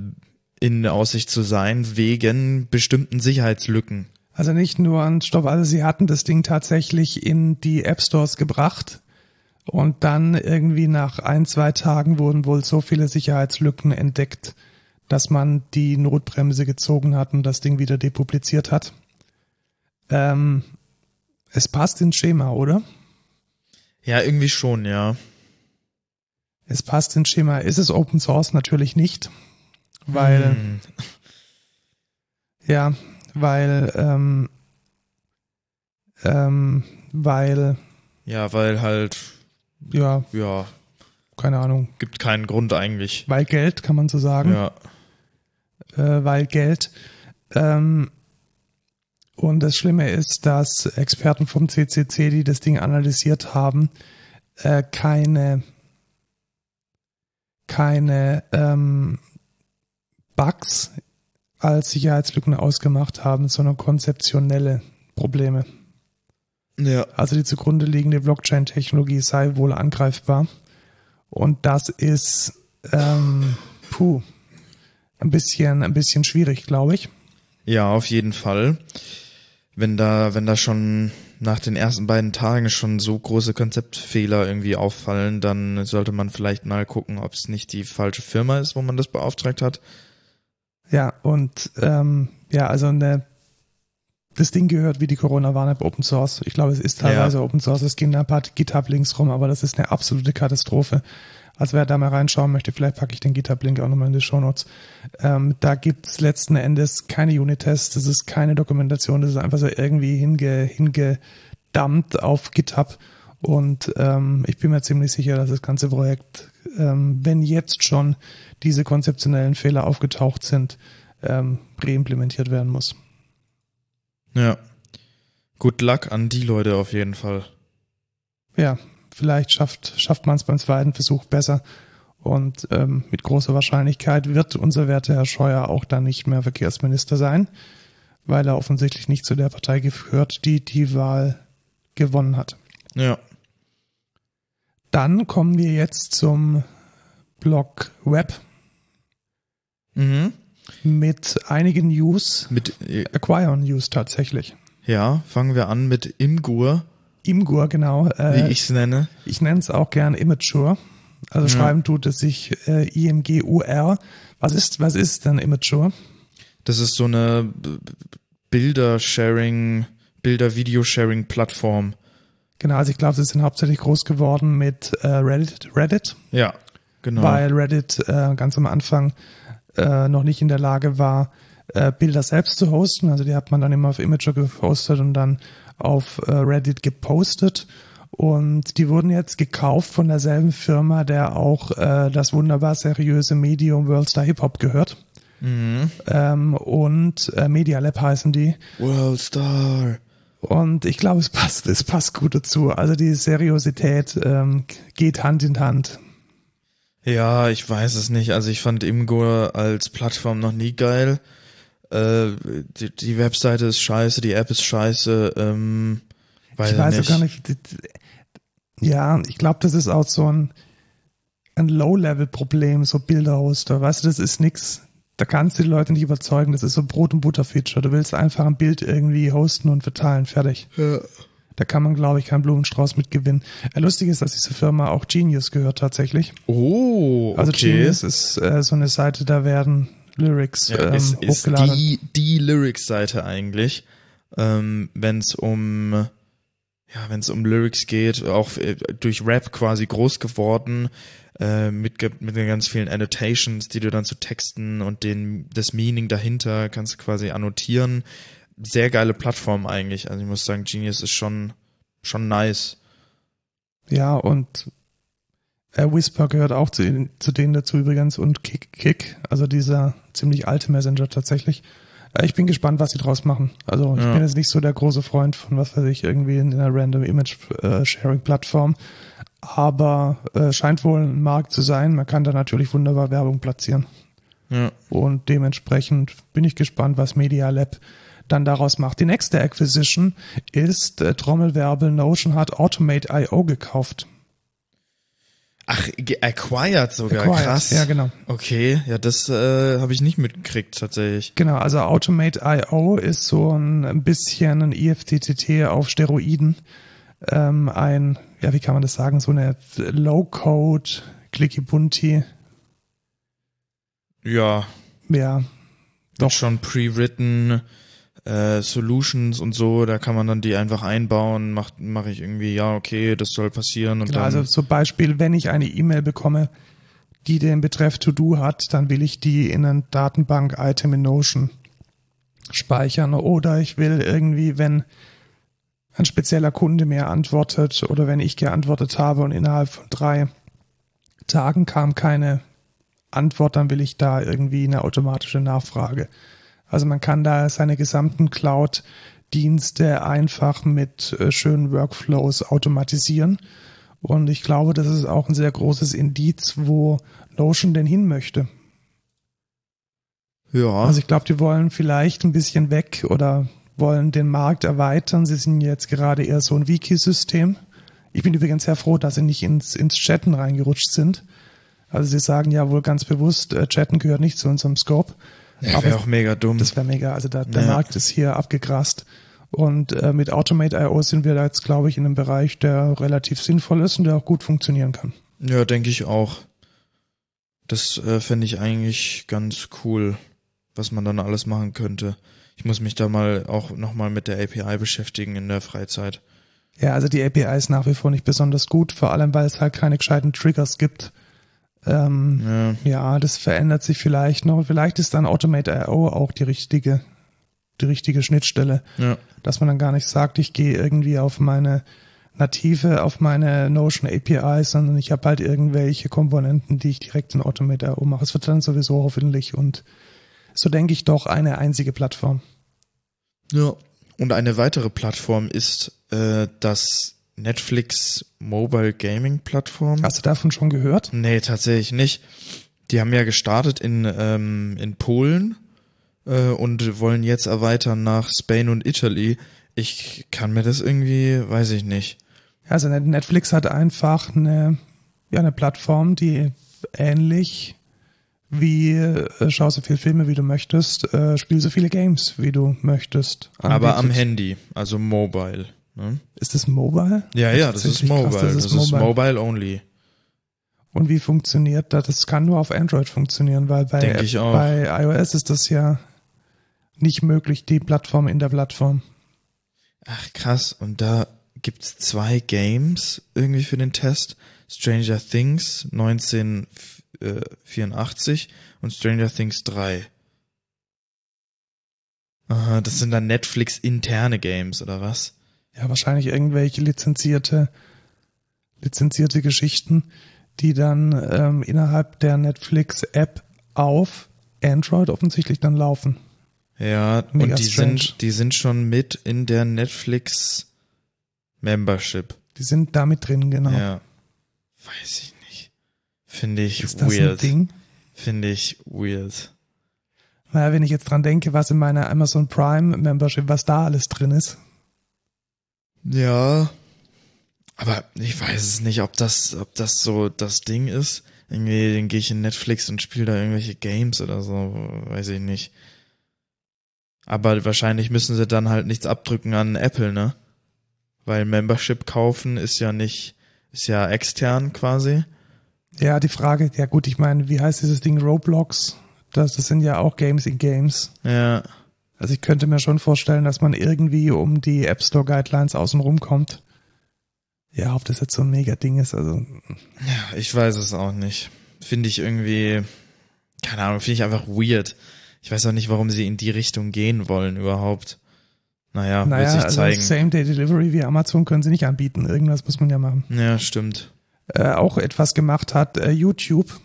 in Aussicht zu sein, wegen bestimmten Sicherheitslücken. Also nicht nur an Stoff, also sie hatten das Ding tatsächlich in die App Stores gebracht und dann irgendwie nach ein, zwei Tagen wurden wohl so viele Sicherheitslücken entdeckt, dass man die Notbremse gezogen hat und das Ding wieder depubliziert hat. Ähm, es passt ins Schema, oder? Ja, irgendwie schon, ja. Es passt ins Schema. Ist es Open Source? Natürlich nicht. Weil, Hm. ja, weil, ähm, ähm, weil, Ja, weil halt, ja, ja, keine Ahnung, gibt keinen Grund eigentlich. weil Geld, kann man so sagen. Ja. äh, weil Geld. Ähm, und das Schlimme ist, dass Experten vom CCC, die das Ding analysiert haben, äh, keine keine ähm, Bugs als Sicherheitslücken ausgemacht haben, sondern konzeptionelle Probleme. Ja. Also die zugrunde liegende Blockchain-Technologie sei wohl angreifbar. Und das ist ähm, puh, ein bisschen, ein bisschen schwierig, glaube ich. Ja, auf jeden Fall. Wenn da, wenn da schon nach den ersten beiden Tagen schon so große Konzeptfehler irgendwie auffallen, dann sollte man vielleicht mal gucken, ob es nicht die falsche Firma ist, wo man das beauftragt hat. Ja, und ähm, ja, also eine, das Ding gehört wie die Corona-Warn-App Open Source. Ich glaube, es ist teilweise Ja. Open Source. Es gehen da ein paar GitHub-Links rum, aber das ist eine absolute Katastrophe. Also wer da mal reinschauen möchte, vielleicht packe ich den GitHub-Link auch nochmal in die Shownotes. Ähm, da gibt's letzten Endes keine Unit-Tests, das ist keine Dokumentation, das ist einfach so irgendwie hinge, hingedammt auf GitHub. Und ähm, ich bin mir ziemlich sicher, dass das ganze Projekt, ähm, wenn jetzt schon diese konzeptionellen Fehler aufgetaucht sind, ähm, reimplementiert werden muss. Ja. Good luck an die Leute auf jeden Fall. Ja, vielleicht schafft, schafft man es beim zweiten Versuch besser. Und ähm, mit großer Wahrscheinlichkeit wird unser werter Herr Scheuer auch dann nicht mehr Verkehrsminister sein, weil er offensichtlich nicht zu der Partei gehört, die die Wahl gewonnen hat. Ja. Dann kommen wir jetzt zum Blog Web Mhm. mit einigen News, Mit, äh, Acquire News tatsächlich. ja, fangen wir an mit Imgur, Imgur, genau. wie Äh, ich es nenne. ich nenne es auch gern Immature. Also Ja. schreiben tut es sich äh, IMGUR. Was ist, was ist denn Immature? Das ist so eine Bilder-Sharing, Bilder-Video-Sharing-Plattform. Genau, also ich glaube, sie sind hauptsächlich groß geworden mit äh, Reddit, Reddit, Ja, genau. weil Reddit äh, ganz am Anfang äh, noch nicht in der Lage war, äh, Bilder selbst zu hosten. Also die hat man dann immer auf Imager gehostet und dann auf äh, Reddit gepostet. Und die wurden jetzt gekauft von derselben Firma, der auch äh, das wunderbar seriöse Medium Worldstar Hip Hop gehört. mhm. Ähm, und äh, Media Lab heißen die. Worldstar. Und ich glaube, es passt, es passt gut dazu. Also die Seriosität ähm, geht Hand in Hand. Ja, ich weiß es nicht. Also ich fand Imgur als Plattform noch nie geil. Äh, die, die Webseite ist scheiße, die App ist scheiße. Ähm, weiß ich weiß nicht. auch gar nicht. Ja, ich glaube, das ist auch so ein, ein Low-Level-Problem, so Bilderhoster. Weißt du, das ist nix. Da kannst du die Leute nicht überzeugen. Das ist so Brot- und Butter-Feature. Du willst einfach ein Bild irgendwie hosten und verteilen. Fertig. Ja. Da kann man, glaube ich, keinen Blumenstrauß mit gewinnen. Äh, lustig ist, dass diese Firma auch Genius gehört tatsächlich. Oh, okay. Also Genius ist äh, so eine Seite, da werden Lyrics ja, ähm, ist, ist hochgeladen. die, die Lyrics-Seite eigentlich, ähm, wenn es um ja, wenn es um Lyrics geht, auch äh, durch Rap quasi groß geworden, äh, mit, mit den ganz vielen Annotations, die du dann zu Texten und den, das Meaning dahinter kannst du quasi annotieren. Sehr geile Plattform eigentlich. Also ich muss sagen, Genius ist schon, schon nice. Ja, und äh, Whisper gehört auch zu, zu denen dazu übrigens und Kick Kick, also dieser ziemlich alte Messenger tatsächlich. Äh, ich bin gespannt, was sie draus machen. Also ich Ja. bin jetzt nicht so der große Freund von was weiß ich, irgendwie in einer Random Image äh, Sharing Plattform, aber äh, scheint wohl ein Markt zu sein. Man kann da natürlich wunderbar Werbung platzieren. Ja. Und dementsprechend bin ich gespannt, was Media Lab dann daraus macht. Die nächste Acquisition ist äh, Trommelwerbel Notion hat Automate.io gekauft. Ach, acquired sogar, Acquired, krass. ja, genau. Okay, ja, das äh, habe ich nicht mitgekriegt tatsächlich. Genau, also Automate.io ist so ein, bisschen ein IFTTT auf Steroiden. Ähm, ein, ja, wie kann man das sagen, so eine Low-Code, Clicky Bunti, Ja, ja, Doch. schon pre-written äh, Solutions und so, da kann man dann die einfach einbauen, macht mache ich irgendwie, ja, okay, das soll passieren und Genau, dann also zum Beispiel, wenn ich eine E-Mail bekomme, die den Betreff To-Do hat, dann will ich die in ein Datenbank-Item in Notion speichern. Oder ich will irgendwie, wenn ein spezieller Kunde mir antwortet oder wenn ich geantwortet habe und innerhalb von drei Tagen kam keine Antwort, dann will ich da irgendwie eine automatische Nachfrage. Also man kann da seine gesamten Cloud-Dienste einfach mit äh, schönen Workflows automatisieren. Und ich glaube, das ist auch ein sehr großes Indiz, wo Notion denn hin möchte. ja, Also ich glaube, die wollen vielleicht ein bisschen weg oder wollen den Markt erweitern. Sie sind jetzt gerade eher so ein Wiki-System. Ich bin übrigens sehr froh, dass sie nicht ins, ins Chatten reingerutscht sind. Also sie sagen ja wohl ganz bewusst, äh, Chatten gehört nicht zu unserem Scope. Ja wäre auch mega dumm. Das wäre mega. Also da, der Ja. Markt ist hier abgegrast. Und äh, mit Automate.io sind wir da jetzt, glaube ich, in einem Bereich, der relativ sinnvoll ist und der auch gut funktionieren kann. Ja, denke ich auch. Das äh, fände ich eigentlich ganz cool, was man dann alles machen könnte. Ich muss mich da mal auch nochmal mit der API beschäftigen in der Freizeit. Ja, also die API ist nach wie vor nicht besonders gut, vor allem weil es halt keine gescheiten Triggers gibt. Ähm, Ja, ja, das verändert sich vielleicht noch. Vielleicht ist dann Automate.io auch die richtige, die richtige Schnittstelle, ja, dass man dann gar nicht sagt, ich gehe irgendwie auf meine native, auf meine Notion API, sondern ich habe halt irgendwelche Komponenten, die ich direkt in Automate.io mache. Es wird dann sowieso hoffentlich und so denke ich doch eine einzige Plattform. ja. Und eine weitere Plattform ist äh, das Netflix Mobile Gaming Plattform. Hast du davon schon gehört? Nee, tatsächlich nicht. Die haben ja gestartet in, ähm, in Polen äh, und wollen jetzt erweitern nach Spain und Italy. Ich kann mir das irgendwie, weiß ich nicht. Also Netflix hat einfach eine, ja, eine Plattform, die ähnlich wie äh, schau so viele Filme wie du möchtest, äh, spiel so viele Games wie du möchtest. Aber am. Handy, also mobile. Ne? Ist das Mobile? Ja, ja, das ist tatsächlich krass, mobile. das, ist mobile only. Und wie funktioniert das? Das kann nur auf Android funktionieren, weil bei, bei iOS ist das ja nicht möglich, die Plattform in der Plattform. Ach krass, und da gibt's zwei Games irgendwie für den Test. Stranger Things 1984 und Stranger Things 3. Aha, das sind dann Netflix interne Games oder was? Ja, wahrscheinlich irgendwelche lizenzierte, lizenzierte Geschichten, die dann ähm, innerhalb der Netflix-App auf Android offensichtlich dann laufen. Ja, Mega und die strange. sind die sind schon mit in der Netflix Membership. Die sind damit drin, genau. Ja. Weiß ich nicht. Finde ich Ist das ein weird. Ding? Finde ich weird. Naja, wenn ich jetzt dran denke, was in meiner Amazon Prime Membership, was da alles drin ist. Ja. Aber ich weiß es nicht, ob das, ob das so das Ding ist. Irgendwie, dann gehe ich in Netflix und spiele da irgendwelche Games oder so, weiß ich nicht. Aber wahrscheinlich müssen sie dann halt nichts abdrücken an Apple, ne? Weil Membership kaufen ist ja nicht, ist ja extern quasi. Ja, die Frage, ja gut, ich meine, wie heißt dieses Ding Roblox? Das, das sind ja auch Games in Games. Ja. Also ich könnte mir schon vorstellen, dass man irgendwie um die App Store Guidelines außen rumkommt. Ja, ob das jetzt so ein mega Ding ist, also Ja, ich weiß es auch nicht. Finde ich irgendwie, keine Ahnung, finde ich einfach weird. Ich weiß auch nicht, warum sie in die Richtung gehen wollen überhaupt. Naja, wird naja, sich also zeigen. Same-Day-Delivery wie Amazon können sie nicht anbieten. Irgendwas muss man ja machen. ja, stimmt. Äh, auch etwas gemacht hat äh, YouTube.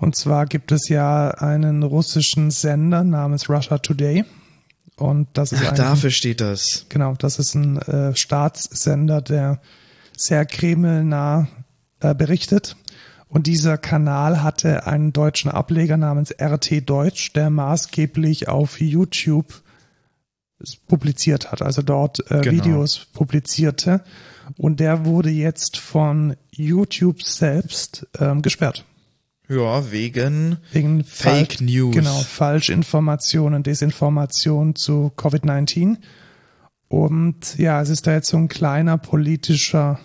Und zwar gibt es ja einen russischen Sender namens Russia Today. Und das ist Ach, ein, dafür steht das. Genau, das ist ein äh, Staatssender, der sehr kremlnah äh, berichtet. Und dieser Kanal hatte einen deutschen Ableger namens RT Deutsch, der maßgeblich auf YouTube publiziert hat, also dort äh, Genau. Videos publizierte. Und der wurde jetzt von YouTube selbst ähm, gesperrt. Ja, wegen Wegen Fake Fal- News. Genau, Falschinformationen, Desinformation zu Covid-19. Und ja, es ist da jetzt so ein kleiner politischer,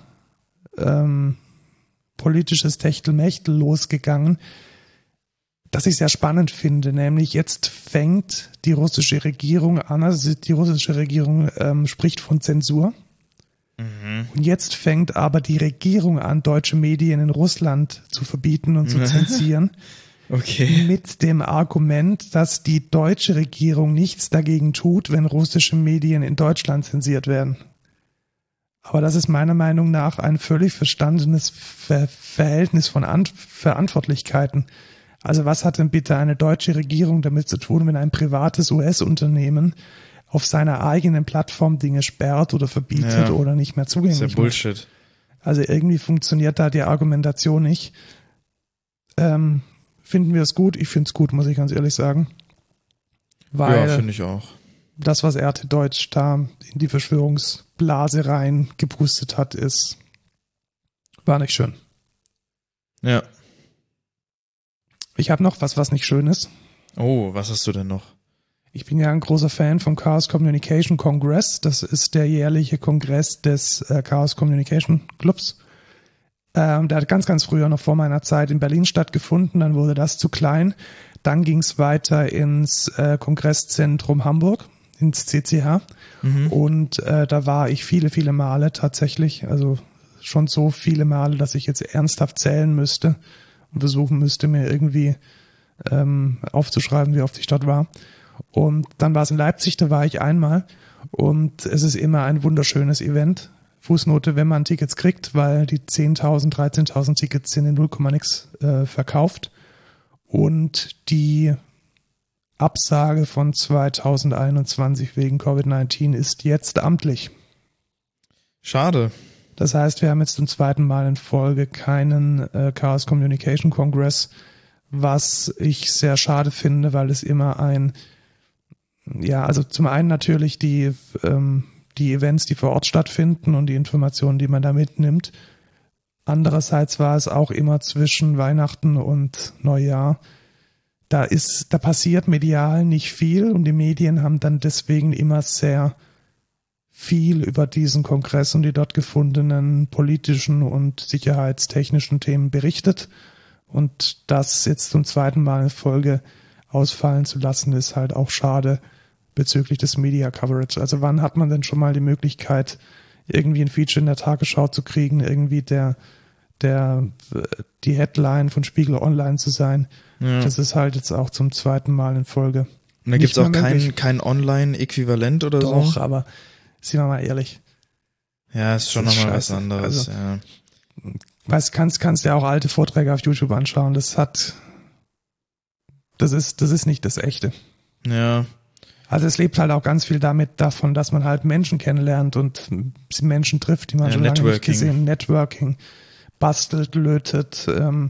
ähm, politisches Techtelmechtel losgegangen, das ich sehr spannend finde. Nämlich jetzt fängt die russische Regierung an, also die russische Regierung ähm, spricht von Zensur. Und jetzt fängt aber die Regierung an, deutsche Medien in Russland zu verbieten und zu zensieren (laughs) Okay. mit dem Argument, dass die deutsche Regierung nichts dagegen tut, wenn russische Medien in Deutschland zensiert werden. Aber das ist meiner Meinung nach ein völlig verstandenes Ver Verhältnis von An Verantwortlichkeiten. Also was hat denn bitte eine deutsche Regierung damit zu tun, wenn ein privates US-Unternehmen auf seiner eigenen Plattform Dinge sperrt oder verbietet Ja. oder nicht mehr Das zugänglich ist ja macht? Bullshit. Also irgendwie funktioniert da die Argumentation nicht. Ähm, finden wir es gut? Ich finde es gut, muss ich ganz ehrlich sagen. Weil Ja, finde ich auch. das, was RT Deutsch da in die Verschwörungsblase rein gepustet hat, ist, war nicht schön. Ja. Ich habe noch was, was nicht schön ist. Oh, was hast du denn noch? Ich bin ja ein großer Fan vom Chaos Communication Congress. Das ist der jährliche Kongress des äh, Chaos Communication Clubs. Ähm, der hat ganz, ganz früher, noch vor meiner Zeit, in Berlin stattgefunden. Dann wurde das zu klein. Dann ging es weiter ins äh, Kongresszentrum Hamburg, ins CCH. Und äh, da war ich viele, viele Male tatsächlich. Also schon so viele Male, dass ich jetzt ernsthaft zählen müsste und versuchen müsste, mir irgendwie ähm, aufzuschreiben, wie oft ich dort war. Und dann war es in Leipzig, da war ich einmal. Und es ist immer ein wunderschönes Event. Fußnote, wenn man Tickets kriegt, weil die 10.000, 13.000 Tickets sind in 0, nix äh, verkauft. Und die Absage von 2021 wegen Covid-19 ist jetzt amtlich. Schade. Das heißt, wir haben jetzt zum zweiten Mal in Folge keinen äh, Chaos Communication Congress, was ich sehr schade finde, weil es immer ein, ja, also zum einen natürlich die, ähm, die Events, die vor Ort stattfinden und die Informationen, die man da mitnimmt. Andererseits war es auch immer zwischen Weihnachten und Neujahr. Da ist, da passiert medial nicht viel und die Medien haben dann deswegen immer sehr viel über diesen Kongress und die dort gefundenen politischen und sicherheitstechnischen Themen berichtet. Und das jetzt zum zweiten Mal in Folge ausfallen zu lassen, ist halt auch schade bezüglich des Media Coverage. Also wann hat man denn schon mal die Möglichkeit, irgendwie ein Feature in der Tagesschau zu kriegen, irgendwie der, der, die Headline von Spiegel Online zu sein? Ja. Das ist halt jetzt auch zum zweiten Mal in Folge. Und da gibt's auch kein, kein Online-Äquivalent oder Doch, so? aber sind wir mal ehrlich. Ja, ist schon nochmal was anderes. Also- ja. Weißt, kannst, kannst ja auch alte Vorträge auf YouTube anschauen. Das hat, das ist, das ist nicht das Echte. ja, Also es lebt halt auch ganz viel damit davon, dass man halt Menschen kennenlernt und Menschen trifft, die man Ja, schon lange nicht gesehen. Networking, bastelt, lötet, ähm,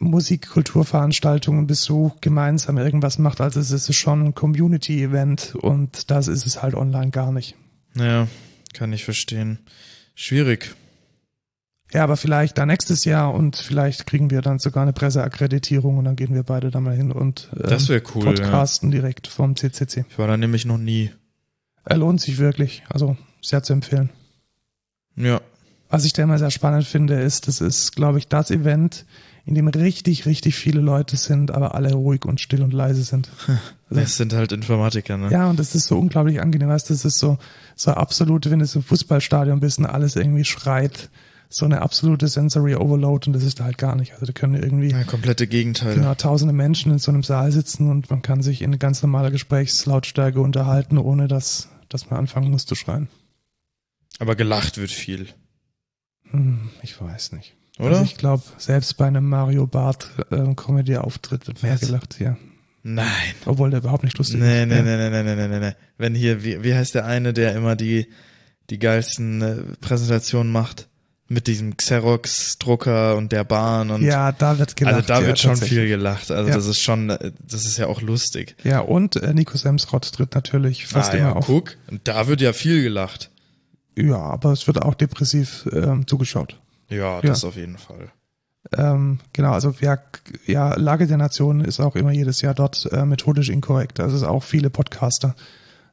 Musik, Kulturveranstaltungen besucht, gemeinsam irgendwas macht. Also es ist schon ein Community-Event und das ist es halt online gar nicht. ja, kann ich verstehen. Schwierig. Ja, aber vielleicht dann nächstes Jahr und vielleicht kriegen wir dann sogar eine Presseakkreditierung und dann gehen wir beide da mal hin und ähm, Das cool. Ja. podcasten direkt vom CCC. Ich war da nämlich noch nie. Er lohnt sich wirklich, also sehr zu empfehlen. Ja, Was ich da immer sehr spannend finde, ist, das ist, glaube ich, das Event, in dem richtig, richtig viele Leute sind, aber alle ruhig und still und leise sind. (laughs) das sind halt Informatiker, ne? Ja, und das ist so unglaublich angenehm, weißt du, das ist so, so absolute, wenn du so im Fußballstadion bist und alles irgendwie schreit, so eine absolute Sensory Overload und das ist da halt gar nicht. Also da können irgendwie Ja, komplette Gegenteil. genau, tausende Menschen in so einem Saal sitzen und man kann sich in ganz normaler Gesprächslautstärke unterhalten, ohne dass, dass man anfangen muss zu schreien. Aber gelacht wird viel. Hm, ich weiß nicht. Oder? Also ich glaube, selbst bei einem Mario Bart äh, Comedy-Auftritt wird mehr Was? gelacht, ja. Nein. Obwohl der überhaupt nicht lustig Nee, ist. nee, ja. nee, nee, nee, nee, nee, nee, nee. Wenn hier, wie, wie heißt der eine, der immer die, die geilsten äh, Präsentationen macht? Mit diesem Xerox-Drucker und der Bahn und Ja, da wird gelacht. also da ja, wird schon viel gelacht. Also Ja. das ist schon, das ist ja auch lustig. Ja, und äh, Nico Semsrott tritt natürlich fast ah, immer ja, auf. guck, und da wird ja viel gelacht. Ja, aber es wird auch depressiv ähm, zugeschaut. Ja, Ja. das auf jeden Fall. Ähm, genau, also ja, ja, Lage der Nation ist auch immer jedes Jahr dort äh, methodisch inkorrekt. Also es ist auch viele Podcaster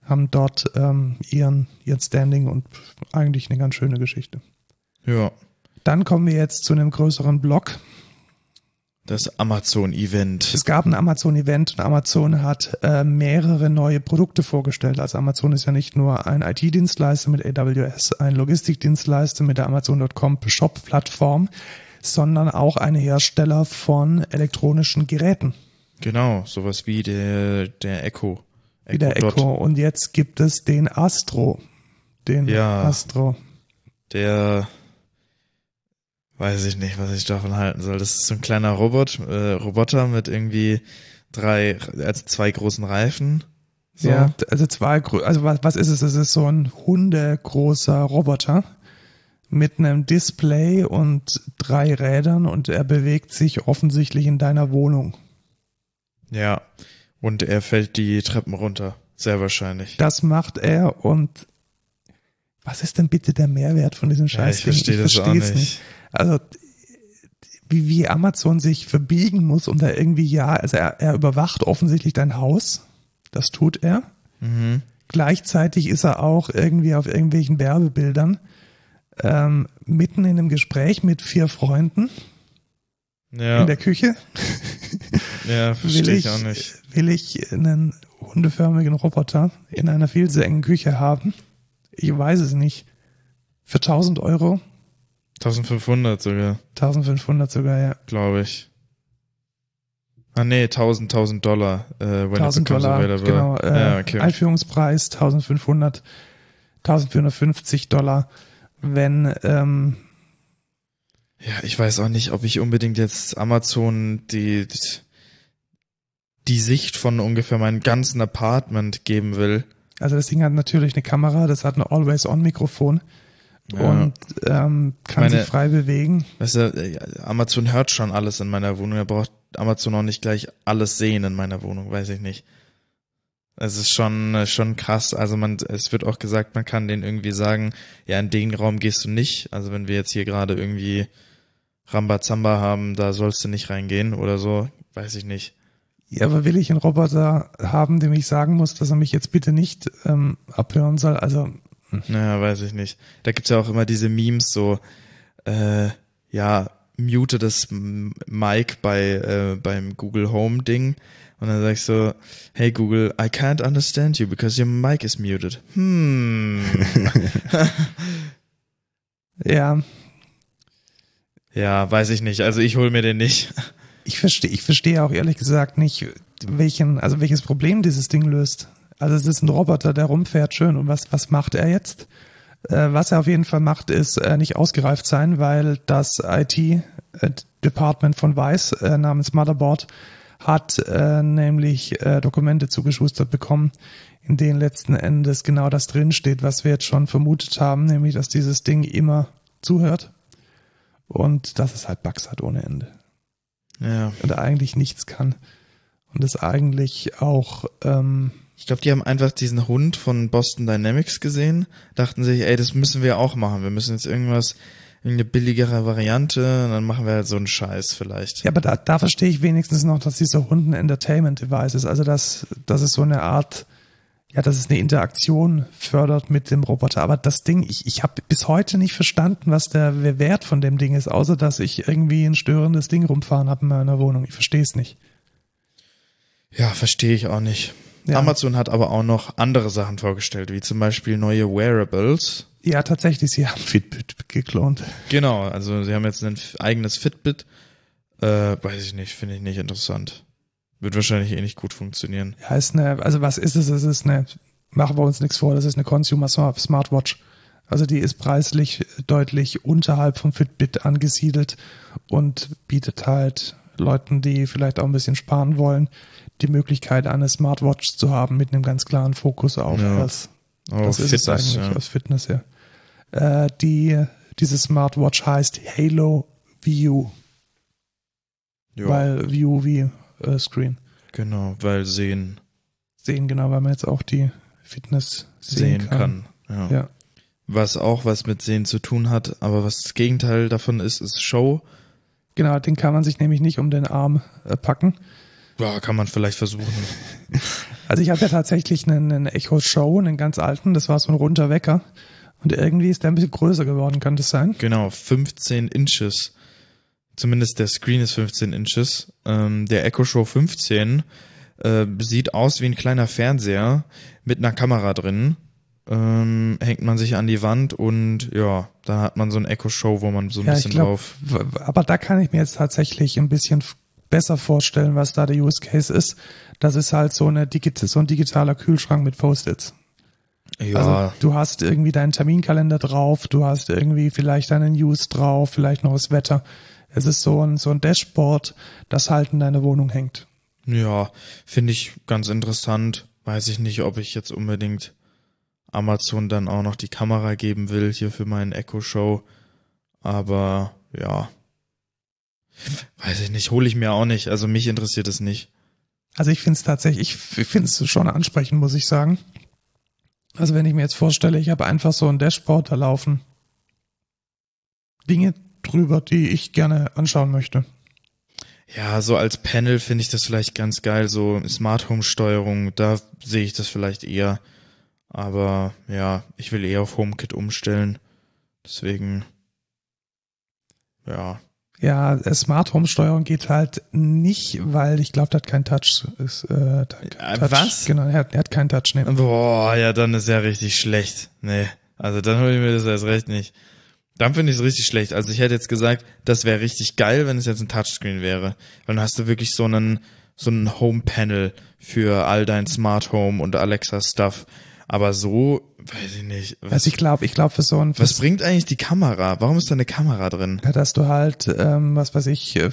haben dort ähm, ihren, ihren Standing und eigentlich eine ganz schöne Geschichte. Ja, Dann kommen wir jetzt zu einem größeren Block. das Amazon-Event. Es gab ein Amazon-Event und Amazon hat äh, mehrere neue Produkte vorgestellt. Also Amazon ist ja nicht nur ein IT-Dienstleister mit AWS, ein Logistikdienstleister mit der Amazon.com Shop-Plattform, sondern auch ein Hersteller von elektronischen Geräten, Genau, sowas wie der, der Echo. wie der Dot. Echo. Und jetzt gibt es den Astro. Den Ja. Astro. Der weiß ich nicht, was ich davon halten soll. Das ist so ein kleiner Robot, äh, Roboter mit irgendwie drei, also zwei großen Reifen. So. Ja, also zwei, also was, was ist es? Es ist so ein hundegroßer Roboter mit einem Display und drei Rädern und er bewegt sich offensichtlich in deiner Wohnung. Ja. Und er fällt die Treppen runter. Sehr wahrscheinlich. Das macht er und was ist denn bitte der Mehrwert von diesem Ja, Scheiß? ich verstehe das auch versteh's nicht. Also wie, wie Amazon sich verbiegen muss, um da irgendwie ja, also er, er überwacht offensichtlich dein Haus. Das tut er. Mhm. Gleichzeitig ist er auch irgendwie auf irgendwelchen Werbebildern ähm, mitten in einem Gespräch mit vier Freunden Ja, in der Küche. ja, (laughs) Will verstehe ich, ich auch nicht. will ich einen hundeförmigen Roboter in einer viel zu engen Küche haben? Ich weiß es nicht. Für 1000 Euro? 1500 sogar, 1500 sogar, ja. glaube ich. Ah nee, 1000, 1000 Dollar, äh, when 1000 it Dollar, available. genau. Äh, ja, okay. Einführungspreis 1500, 1450 Dollar. Wenn, ähm, Ja, ich weiß auch nicht, ob ich unbedingt jetzt Amazon die, die Sicht von ungefähr meinem ganzen Apartment geben will. also das Ding hat natürlich eine Kamera, das hat ein Always-On-Mikrofon Ja. und ähm, kann Meine- sich frei bewegen. Weißt du, äh, Amazon hört schon alles in meiner Wohnung. Er braucht Amazon auch nicht gleich alles sehen in meiner Wohnung, weiß ich nicht. Es ist schon, äh, schon krass. Also man, es wird auch gesagt, man kann denen irgendwie sagen, ja, in den Raum gehst du nicht. Also wenn wir jetzt hier gerade irgendwie Rambazamba haben, da sollst du nicht reingehen oder so, weiß ich nicht. Ja, aber will ich einen Roboter haben, dem ich sagen muss, dass er mich jetzt bitte nicht ähm, abhören soll? Also, Naja, weiß ich nicht. Da gibt's ja auch immer diese Memes so, äh, ja, mute das Mic bei, äh, beim Google Home Ding. Und dann sag ich so, hey Google, I can't understand you because your mic is muted. Hm. (laughs) ja, ja, weiß ich nicht. Also ich hol mir den nicht. ich verstehe, ich verstehe auch ehrlich gesagt nicht, welchen, also welches Problem dieses Ding löst. Also es ist ein Roboter, der rumfährt, schön. Und was, was macht er jetzt? Äh, was er auf jeden Fall macht, ist äh, nicht ausgereift sein, weil das IT-Department von Weiß äh, namens Motherboard hat äh, nämlich äh, Dokumente zugeschustert bekommen, in denen letzten Endes genau das drinsteht, was wir jetzt schon vermutet haben, nämlich dass dieses Ding immer zuhört und dass es halt Bugs hat ohne Ende Ja. und eigentlich nichts kann. Und es eigentlich auch, ähm, Ich glaube, die haben einfach diesen Hund von Boston Dynamics gesehen, dachten sich, ey, das müssen wir auch machen. Wir müssen jetzt irgendwas, irgendeine billigere Variante, und dann machen wir halt so einen Scheiß vielleicht. ja, aber da, da verstehe ich wenigstens noch, dass dieser Hund ein Entertainment-Device ist. Also, dass, dass es so eine Art, ja, dass es eine Interaktion fördert mit dem Roboter. Aber das Ding, ich, ich habe bis heute nicht verstanden, was der Wert von dem Ding ist, außer dass ich irgendwie ein störendes Ding rumfahren habe in meiner Wohnung. Ich verstehe es nicht. Ja, verstehe ich auch nicht. Ja. Amazon hat aber auch noch andere Sachen vorgestellt, wie zum Beispiel neue Wearables. Ja, tatsächlich, sie haben Fitbit geklont. Genau, also sie haben jetzt ein eigenes Fitbit. Äh, weiß ich nicht, finde ich nicht interessant. Wird wahrscheinlich eh nicht gut funktionieren. Ja, ist eine, also was ist es? Es ist eine, machen wir uns nichts vor, das ist eine Consumer Smart- Smartwatch. Also die ist preislich deutlich unterhalb von Fitbit angesiedelt und bietet halt Leuten, die vielleicht auch ein bisschen sparen wollen, die Möglichkeit, eine Smartwatch zu haben mit einem ganz klaren Fokus auf Ja. das. Oh, Das ist es eigentlich ja. aus Fitness her. Äh, die diese Smartwatch heißt Halo View, Ja, weil View wie äh, Screen. genau, weil sehen Sehen genau, weil man jetzt auch die Fitness sehen, sehen kann. Ja. Ja. Was auch was mit Sehen zu tun hat, aber was das Gegenteil davon ist, ist Show. Genau, den kann man sich nämlich nicht um den Arm äh, packen. Ja, kann man vielleicht versuchen. (laughs) Also ich habe ja tatsächlich einen, einen Echo Show, einen ganz alten, das war so ein runder Wecker. Und irgendwie ist der ein bisschen größer geworden, kann das sein? Genau, 15 Inches. Zumindest der Screen ist 15 Inches. Ähm, der Echo Show 15 äh, sieht aus wie ein kleiner Fernseher mit einer Kamera drin. Ähm, hängt man sich an die Wand und ja, dann hat man so ein Echo Show, wo man so ein Ja, bisschen glaube, drauf. aber da kann ich mir jetzt tatsächlich ein bisschen besser vorstellen, was da der Use Case ist. Das ist halt so eine digit so ein digitaler Kühlschrank mit Post-its. Ja, Also du hast irgendwie deinen Terminkalender drauf, du hast irgendwie vielleicht deinen News drauf, vielleicht noch das Wetter. Es ist so ein, so ein Dashboard, das halt in deiner Wohnung hängt. ja, finde ich ganz interessant. Weiß ich nicht, ob ich jetzt unbedingt Amazon dann auch noch die Kamera geben will hier für meinen Echo Show. Aber ja. Weiß ich nicht, hole ich mir auch nicht. Also mich interessiert es nicht. Also ich finde es tatsächlich, ich finde es schon ansprechend, muss ich sagen. Also wenn ich mir jetzt vorstelle, ich habe einfach so ein Dashboard, da laufen Dinge drüber, die ich gerne anschauen möchte. Ja, so als Panel finde ich das vielleicht ganz geil. So Smart Home Steuerung, da sehe ich das vielleicht eher. Aber ja, ich will eher auf HomeKit umstellen. Deswegen, ja. Ja, äh, Smart Home Steuerung geht halt nicht, weil ich glaube, der hat kein Touch. Ist, äh, Touch. was? Genau, er hat, er hat keinen Touch. Nee. Boah, ja, dann ist ja richtig schlecht. Nee, also dann hole ich mir das erst recht nicht. Dann finde ich es richtig schlecht. Also ich hätte jetzt gesagt, das wäre richtig geil, wenn es jetzt ein Touchscreen wäre. Weil dann hast du wirklich so einen, so einen Home-Panel für all dein Smart Home und Alexa-Stuff. Aber so, weiß ich nicht. Was, Also ich glaube, ich glaube für so ein, was bringt eigentlich die Kamera? Warum ist da eine Kamera drin? ja, dass du halt, ähm, was weiß ich, äh,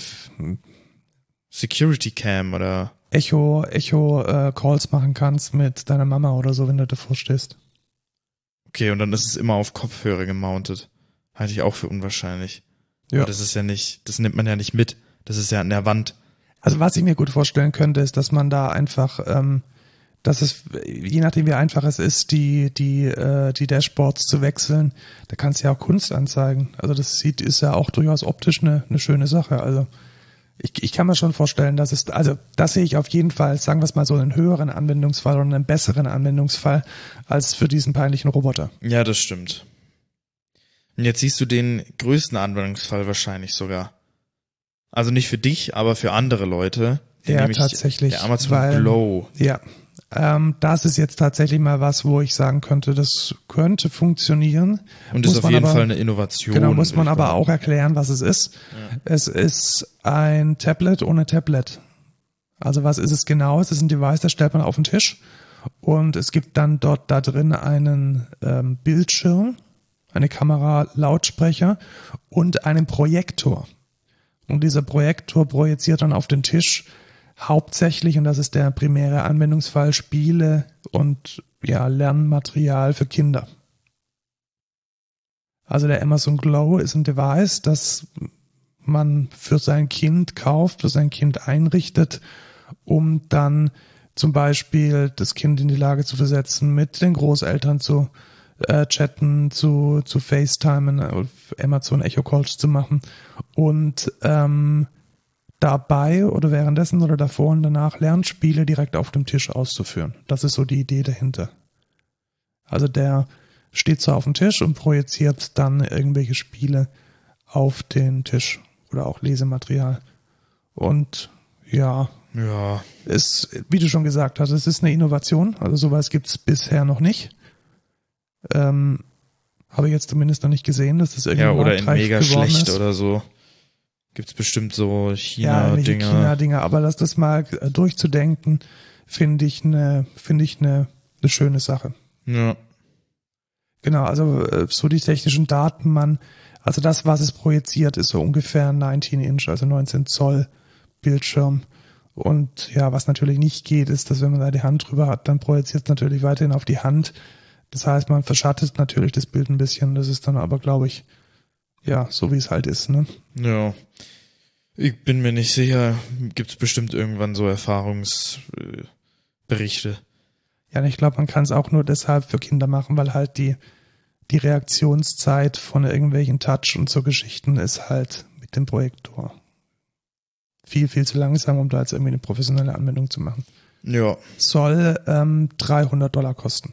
Security Cam oder? Echo, Echo äh, Calls machen kannst mit deiner Mama oder so, wenn du davor stehst. Okay, und dann ist es immer auf Kopfhörer gemountet. Halte ich auch für unwahrscheinlich. Ja. Aber das ist ja nicht, das nimmt man ja nicht mit. Das ist ja an der Wand. Also was ich mir gut vorstellen könnte, ist, dass man da einfach, ähm, dass es, je nachdem wie einfach es ist, die, die, äh, die Dashboards zu wechseln, da kannst du ja auch Kunst anzeigen. Also das sieht, ist ja auch durchaus optisch eine, eine schöne Sache. Also ich, ich kann mir schon vorstellen, dass es, also das sehe ich auf jeden Fall, sagen wir es mal so, einen höheren Anwendungsfall oder einen besseren Anwendungsfall als für diesen peinlichen Roboter. Ja, das stimmt. Und jetzt siehst du den größten Anwendungsfall wahrscheinlich sogar. Also nicht für dich, aber für andere Leute. Ja, tatsächlich, Der Amazon weil- Glow. Ja, ähm, das ist jetzt tatsächlich mal was, wo ich sagen könnte, das könnte funktionieren. Und Muss ist auf jeden aber- Fall eine Innovation. Genau, muss man aber auch erklären, was es ist. Es ist ein Tablet ohne Tablet. Also was ist es genau? Es ist ein Device, das stellt man auf den Tisch und es gibt dann dort da drin einen ähm, Bildschirm, eine Kamera, Lautsprecher und einen Projektor. Und dieser Projektor projiziert dann auf den Tisch hauptsächlich, und das ist der primäre Anwendungsfall, Spiele und ja, Lernmaterial für Kinder. Also der Amazon Glow ist ein Device, das man für sein Kind kauft, für sein Kind einrichtet, um dann zum Beispiel das Kind in die Lage zu versetzen, mit den Großeltern zu äh, chatten, zu, zu FaceTimen, äh, Amazon Echo Calls zu machen und ähm, dabei oder währenddessen oder davor und danach Lernspiele direkt auf dem Tisch auszuführen. Das ist so die Idee dahinter. Also der steht so auf dem Tisch und projiziert dann irgendwelche Spiele auf den Tisch oder auch Lesematerial. Und ja, Ja, ist, wie du schon gesagt hast, es ist eine Innovation. Also sowas gibt's bisher noch nicht. Ähm, habe ich jetzt zumindest noch nicht gesehen, dass das irgendwie ja oder in mega schlecht ist. oder so. Gibt's bestimmt so ja, irgendwelche China-Dinger. China-Dinger, aber das, das mal äh, durchzudenken, finde ich eine, finde ich eine, eine schöne Sache. ja. Genau, also äh, so die technischen Daten, man, also das, was es projiziert, ist so ungefähr 19 Inch, also 19 Zoll Bildschirm. Und ja, was natürlich nicht geht, ist, dass wenn man da die Hand drüber hat, dann projiziert es natürlich weiterhin auf die Hand. Das heißt, man verschattet natürlich das Bild ein bisschen. Das ist dann aber, glaube ich, ja, so wie es halt ist, ne? Ja. Ich bin mir nicht sicher, gibt's bestimmt irgendwann so Erfahrungsberichte. Ja, ich glaube, man kann es auch nur deshalb für Kinder machen, weil halt die, die Reaktionszeit von irgendwelchen Touch und so Geschichten ist halt mit dem Projektor viel, viel zu langsam, um da jetzt irgendwie eine professionelle Anwendung zu machen. Ja. Soll ähm, 300 Dollar kosten.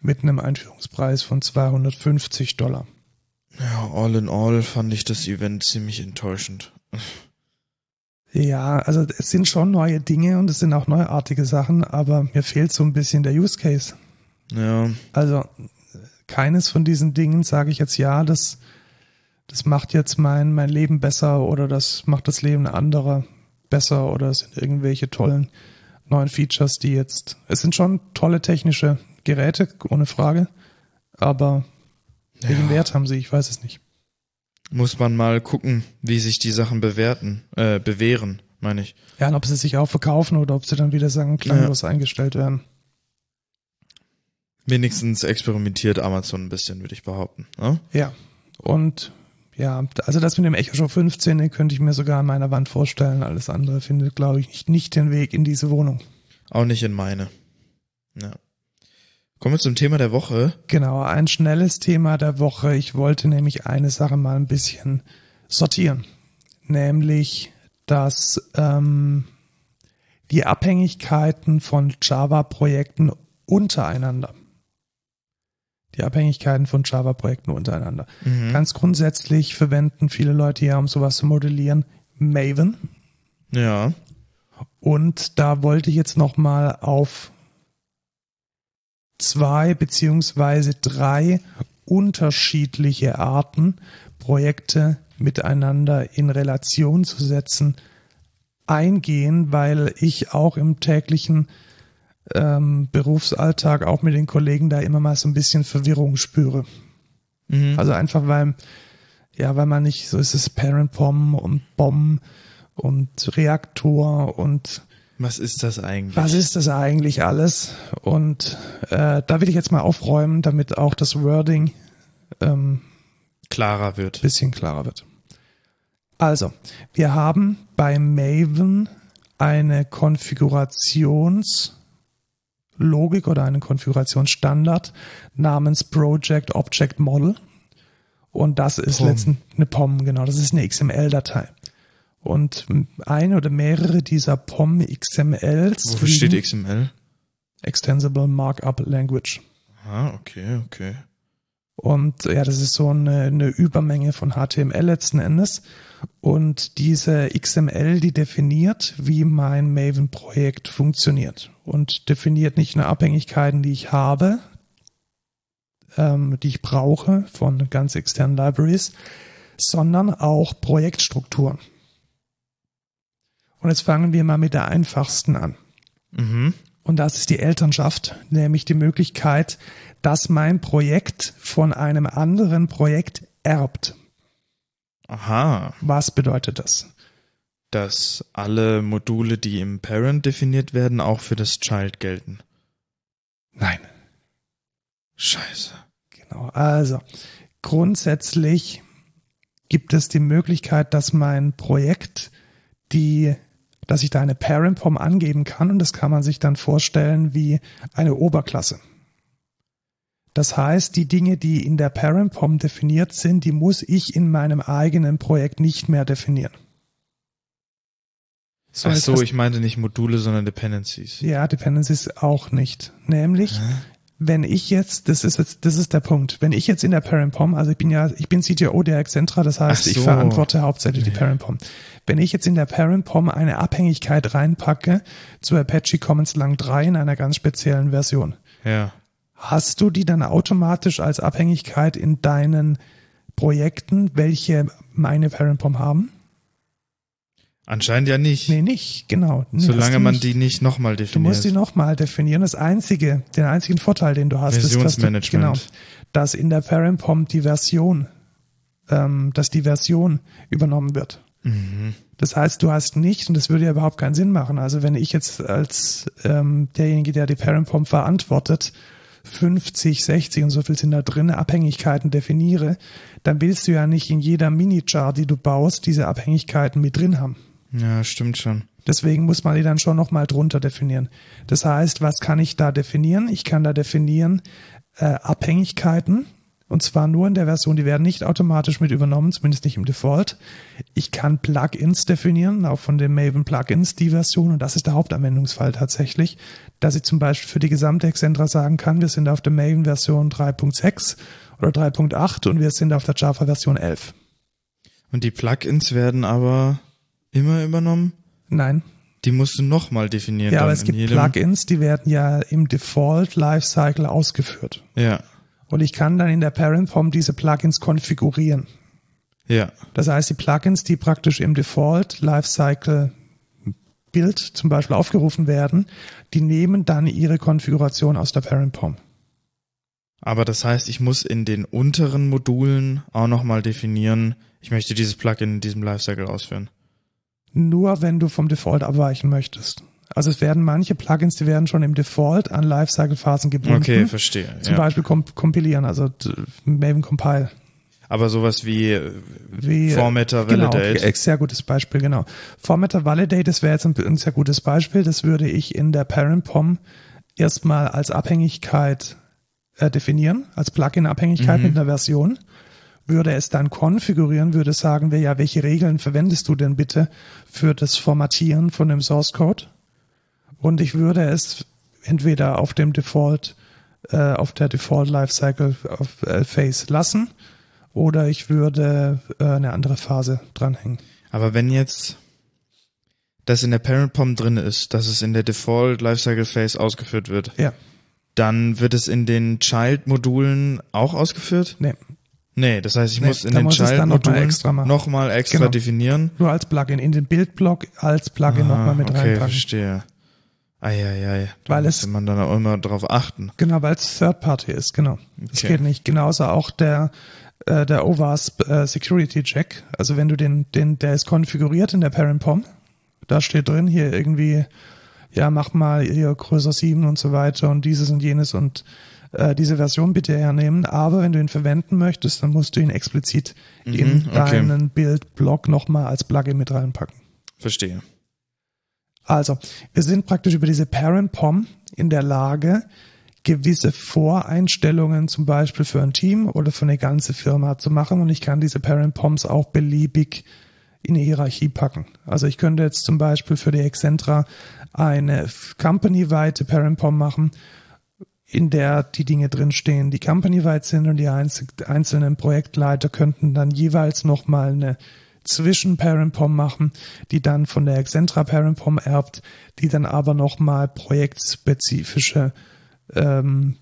Mit einem Einführungspreis von 250 Dollar. Ja, all in all fand ich das Event ziemlich enttäuschend. Ja, also es sind schon neue Dinge und es sind auch neuartige Sachen, aber mir fehlt so ein bisschen der Use Case. Ja. Also keines von diesen Dingen sage ich jetzt ja, das, das macht jetzt mein, mein Leben besser oder das macht das Leben anderer besser oder es sind irgendwelche tollen neuen Features, die jetzt, es sind schon tolle technische Geräte, ohne Frage, aber welchen Ja. Wert haben sie? Ich weiß es nicht. Muss man mal gucken, wie sich die Sachen bewerten, äh, bewähren, meine ich. Ja, und ob sie sich auch verkaufen oder ob sie dann wieder sagen, klanglos eingestellt werden. Wenigstens experimentiert Amazon ein bisschen, würde ich behaupten. Ne? Ja. Und ja, also das mit dem Echo Show 15 den könnte ich mir sogar an meiner Wand vorstellen. Alles andere findet, glaube ich, nicht, nicht den Weg in diese Wohnung. Auch nicht in meine. Ja. Kommen wir zum Thema der Woche. Genau, ein schnelles Thema der Woche. Ich wollte nämlich eine Sache mal ein bisschen sortieren. Nämlich, dass ähm, die Abhängigkeiten von Java-Projekten untereinander. Die Abhängigkeiten von Java-Projekten untereinander. Mhm. Ganz grundsätzlich verwenden viele Leute ja, um sowas zu modellieren, Maven. Ja. Und da wollte ich jetzt nochmal auf zwei beziehungsweise drei unterschiedliche Arten, Projekte miteinander in Relation zu setzen, eingehen, weil ich auch im täglichen ähm, Berufsalltag auch mit den Kollegen da immer mal so ein bisschen Verwirrung spüre. Mhm. Also einfach weil, ja, weil man nicht, so ist es Parent POM und BOM und Reaktor und Was ist das eigentlich? was ist das eigentlich alles? Und äh, da will ich jetzt mal aufräumen, damit auch das Wording ähm, Klarer wird. bisschen klarer wird. Also, wir haben bei Maven eine Konfigurationslogik oder einen Konfigurationsstandard namens Project Object Model. Und das ist letztendlich eine POM, genau, das ist eine XML-Datei. Und eine oder mehrere dieser POM XMLs Wofür steht XML? Extensible Markup Language. Ah, okay, okay. Und ja, das ist so eine, eine Übermenge von HTML letzten Endes. Und diese XML, die definiert, wie mein Maven-Projekt funktioniert. Und definiert nicht nur Abhängigkeiten, die ich habe, ähm, die ich brauche von ganz externen Libraries, sondern auch Projektstrukturen. Und jetzt fangen wir mal mit der einfachsten an. Mhm. Und das ist die Elternschaft, nämlich die Möglichkeit, dass mein Projekt von einem anderen Projekt erbt. Aha. Was bedeutet das? Dass alle Module, die im Parent definiert werden, auch für das Child gelten. Nein. Scheiße. Genau. Also, grundsätzlich gibt es die Möglichkeit, dass mein Projekt die, dass ich da eine Parent POM angeben kann und das kann man sich dann vorstellen wie eine Oberklasse. Das heißt, die Dinge, die in der Parent POM definiert sind, die muss ich in meinem eigenen Projekt nicht mehr definieren. Ach jetzt so, ich meinte nicht Module, sondern Dependencies. ja, Dependencies auch nicht. Nämlich, Hä? Wenn ich jetzt, das ist jetzt, das ist der Punkt, wenn ich jetzt in der Parent POM, also ich bin ja, ich bin CTO der Excentra, das heißt, so. ich verantworte hauptsächlich die Parent POM. Wenn ich jetzt in der Parent POM eine Abhängigkeit reinpacke zu Apache Commons Lang 3 in einer ganz speziellen Version, Ja. hast du die dann automatisch als Abhängigkeit in deinen Projekten, welche meine Parent POM haben? Anscheinend ja nicht. Nee, nicht, genau. Nee, solange du man nicht. die nicht nochmal Du definiert. musst die nochmal definieren. Das einzige, den einzigen Vorteil, den du hast, ist, dass du, Versionsmanagement. genau, dass in der Parent POM die Version, ähm, dass die Version übernommen wird. Mhm. Das heißt, du hast nicht, und das würde ja überhaupt keinen Sinn machen. Also wenn ich jetzt als ähm, derjenige, der die Parent POM verantwortet, 50, 60 und so viel sind da drin, Abhängigkeiten definiere, dann willst du ja nicht in jeder Mini-Chart, die du baust, diese Abhängigkeiten mit drin haben. Ja, stimmt schon. Deswegen muss man die dann schon nochmal drunter definieren. Das heißt, was kann ich da definieren? Ich kann da definieren äh, Abhängigkeiten, und zwar nur in der Version, die werden nicht automatisch mit übernommen, zumindest nicht im Default. Ich kann Plugins definieren, auch von den Maven Plugins die Version, und das ist der Hauptanwendungsfall tatsächlich, dass ich zum Beispiel für die gesamte Excentra sagen kann, wir sind auf der Maven Version 3.6 oder 3.8 und wir sind auf der Java Version 11. Und die Plugins werden aber immer übernommen? Nein. Die musst du nochmal definieren. Ja, aber es gibt Plugins, die werden ja im Default Lifecycle ausgeführt. Ja, Und ich kann dann in der Parent Form diese Plugins konfigurieren. ja. Das heißt, die Plugins, die praktisch im Default Lifecycle Bild zum Beispiel aufgerufen werden, die nehmen dann ihre Konfiguration aus der Parent POM. Aber das heißt, ich muss in den unteren Modulen auch nochmal definieren, ich möchte dieses Plugin in diesem Lifecycle ausführen. Nur wenn du vom Default abweichen möchtest. Also es werden manche Plugins, die werden schon im Default an Lifecycle-Phasen gebunden. Okay, verstehe. Zum Ja. Beispiel komp kompilieren, also Maven Compile. Aber sowas wie äh, Wie, Formatter genau, Validate. okay, sehr gutes Beispiel, genau. Formatter Validate, das wäre jetzt ein, ein sehr gutes Beispiel. Das würde ich in der Parent POM erstmal als Abhängigkeit äh, definieren, als Plugin-Abhängigkeit Mhm. mit einer Version. Würde es dann konfigurieren, würde sagen wir ja, welche Regeln verwendest du denn bitte für das Formatieren von dem Source Code? Und ich würde es entweder auf dem Default, äh, auf der Default Lifecycle äh, Phase lassen oder ich würde äh, eine andere Phase dranhängen. Aber wenn jetzt das in der Parent POM drin ist, dass es in der Default Lifecycle Phase ausgeführt wird, Ja, dann wird es in den Child-Modulen auch ausgeführt? nee, Nee, das heißt, ich Nee, muss in den es dann noch mal Child-Modulen extra machen. nochmal extra Genau. definieren. nur als Plugin. In den Bildblock als Plugin nochmal mit Ah, okay, reinpacken. verstehe. Eieiei, da Weil muss es- man dann auch immer drauf achten. Genau, weil es Third Party ist, genau. Das Okay. geht nicht. Genauso auch der äh, der OWASP äh, Security Check. Also wenn du den, den, der ist konfiguriert in der Parent POM, da steht drin hier irgendwie, ja, mach mal hier größer 7 und so weiter und dieses und jenes und äh, diese Version bitte hernehmen. Aber wenn du ihn verwenden möchtest, dann musst du ihn explizit in Mhm, okay. deinen Bildblock nochmal als Plugin mit reinpacken. Verstehe. Also, wir sind praktisch über diese Parent POM in der Lage, gewisse Voreinstellungen zum Beispiel für ein Team oder für eine ganze Firma zu machen und ich kann diese Parent POMs auch beliebig in eine Hierarchie packen. Also ich könnte jetzt zum Beispiel für die Excentra eine company-weite Parent POM machen, in der die Dinge drinstehen, die company-weit sind und die einzel einzelnen Projektleiter könnten dann jeweils nochmal eine zwischen Parent POM machen, die dann von der Excentra Parent POM erbt, die dann aber nochmal projektspezifische ähm,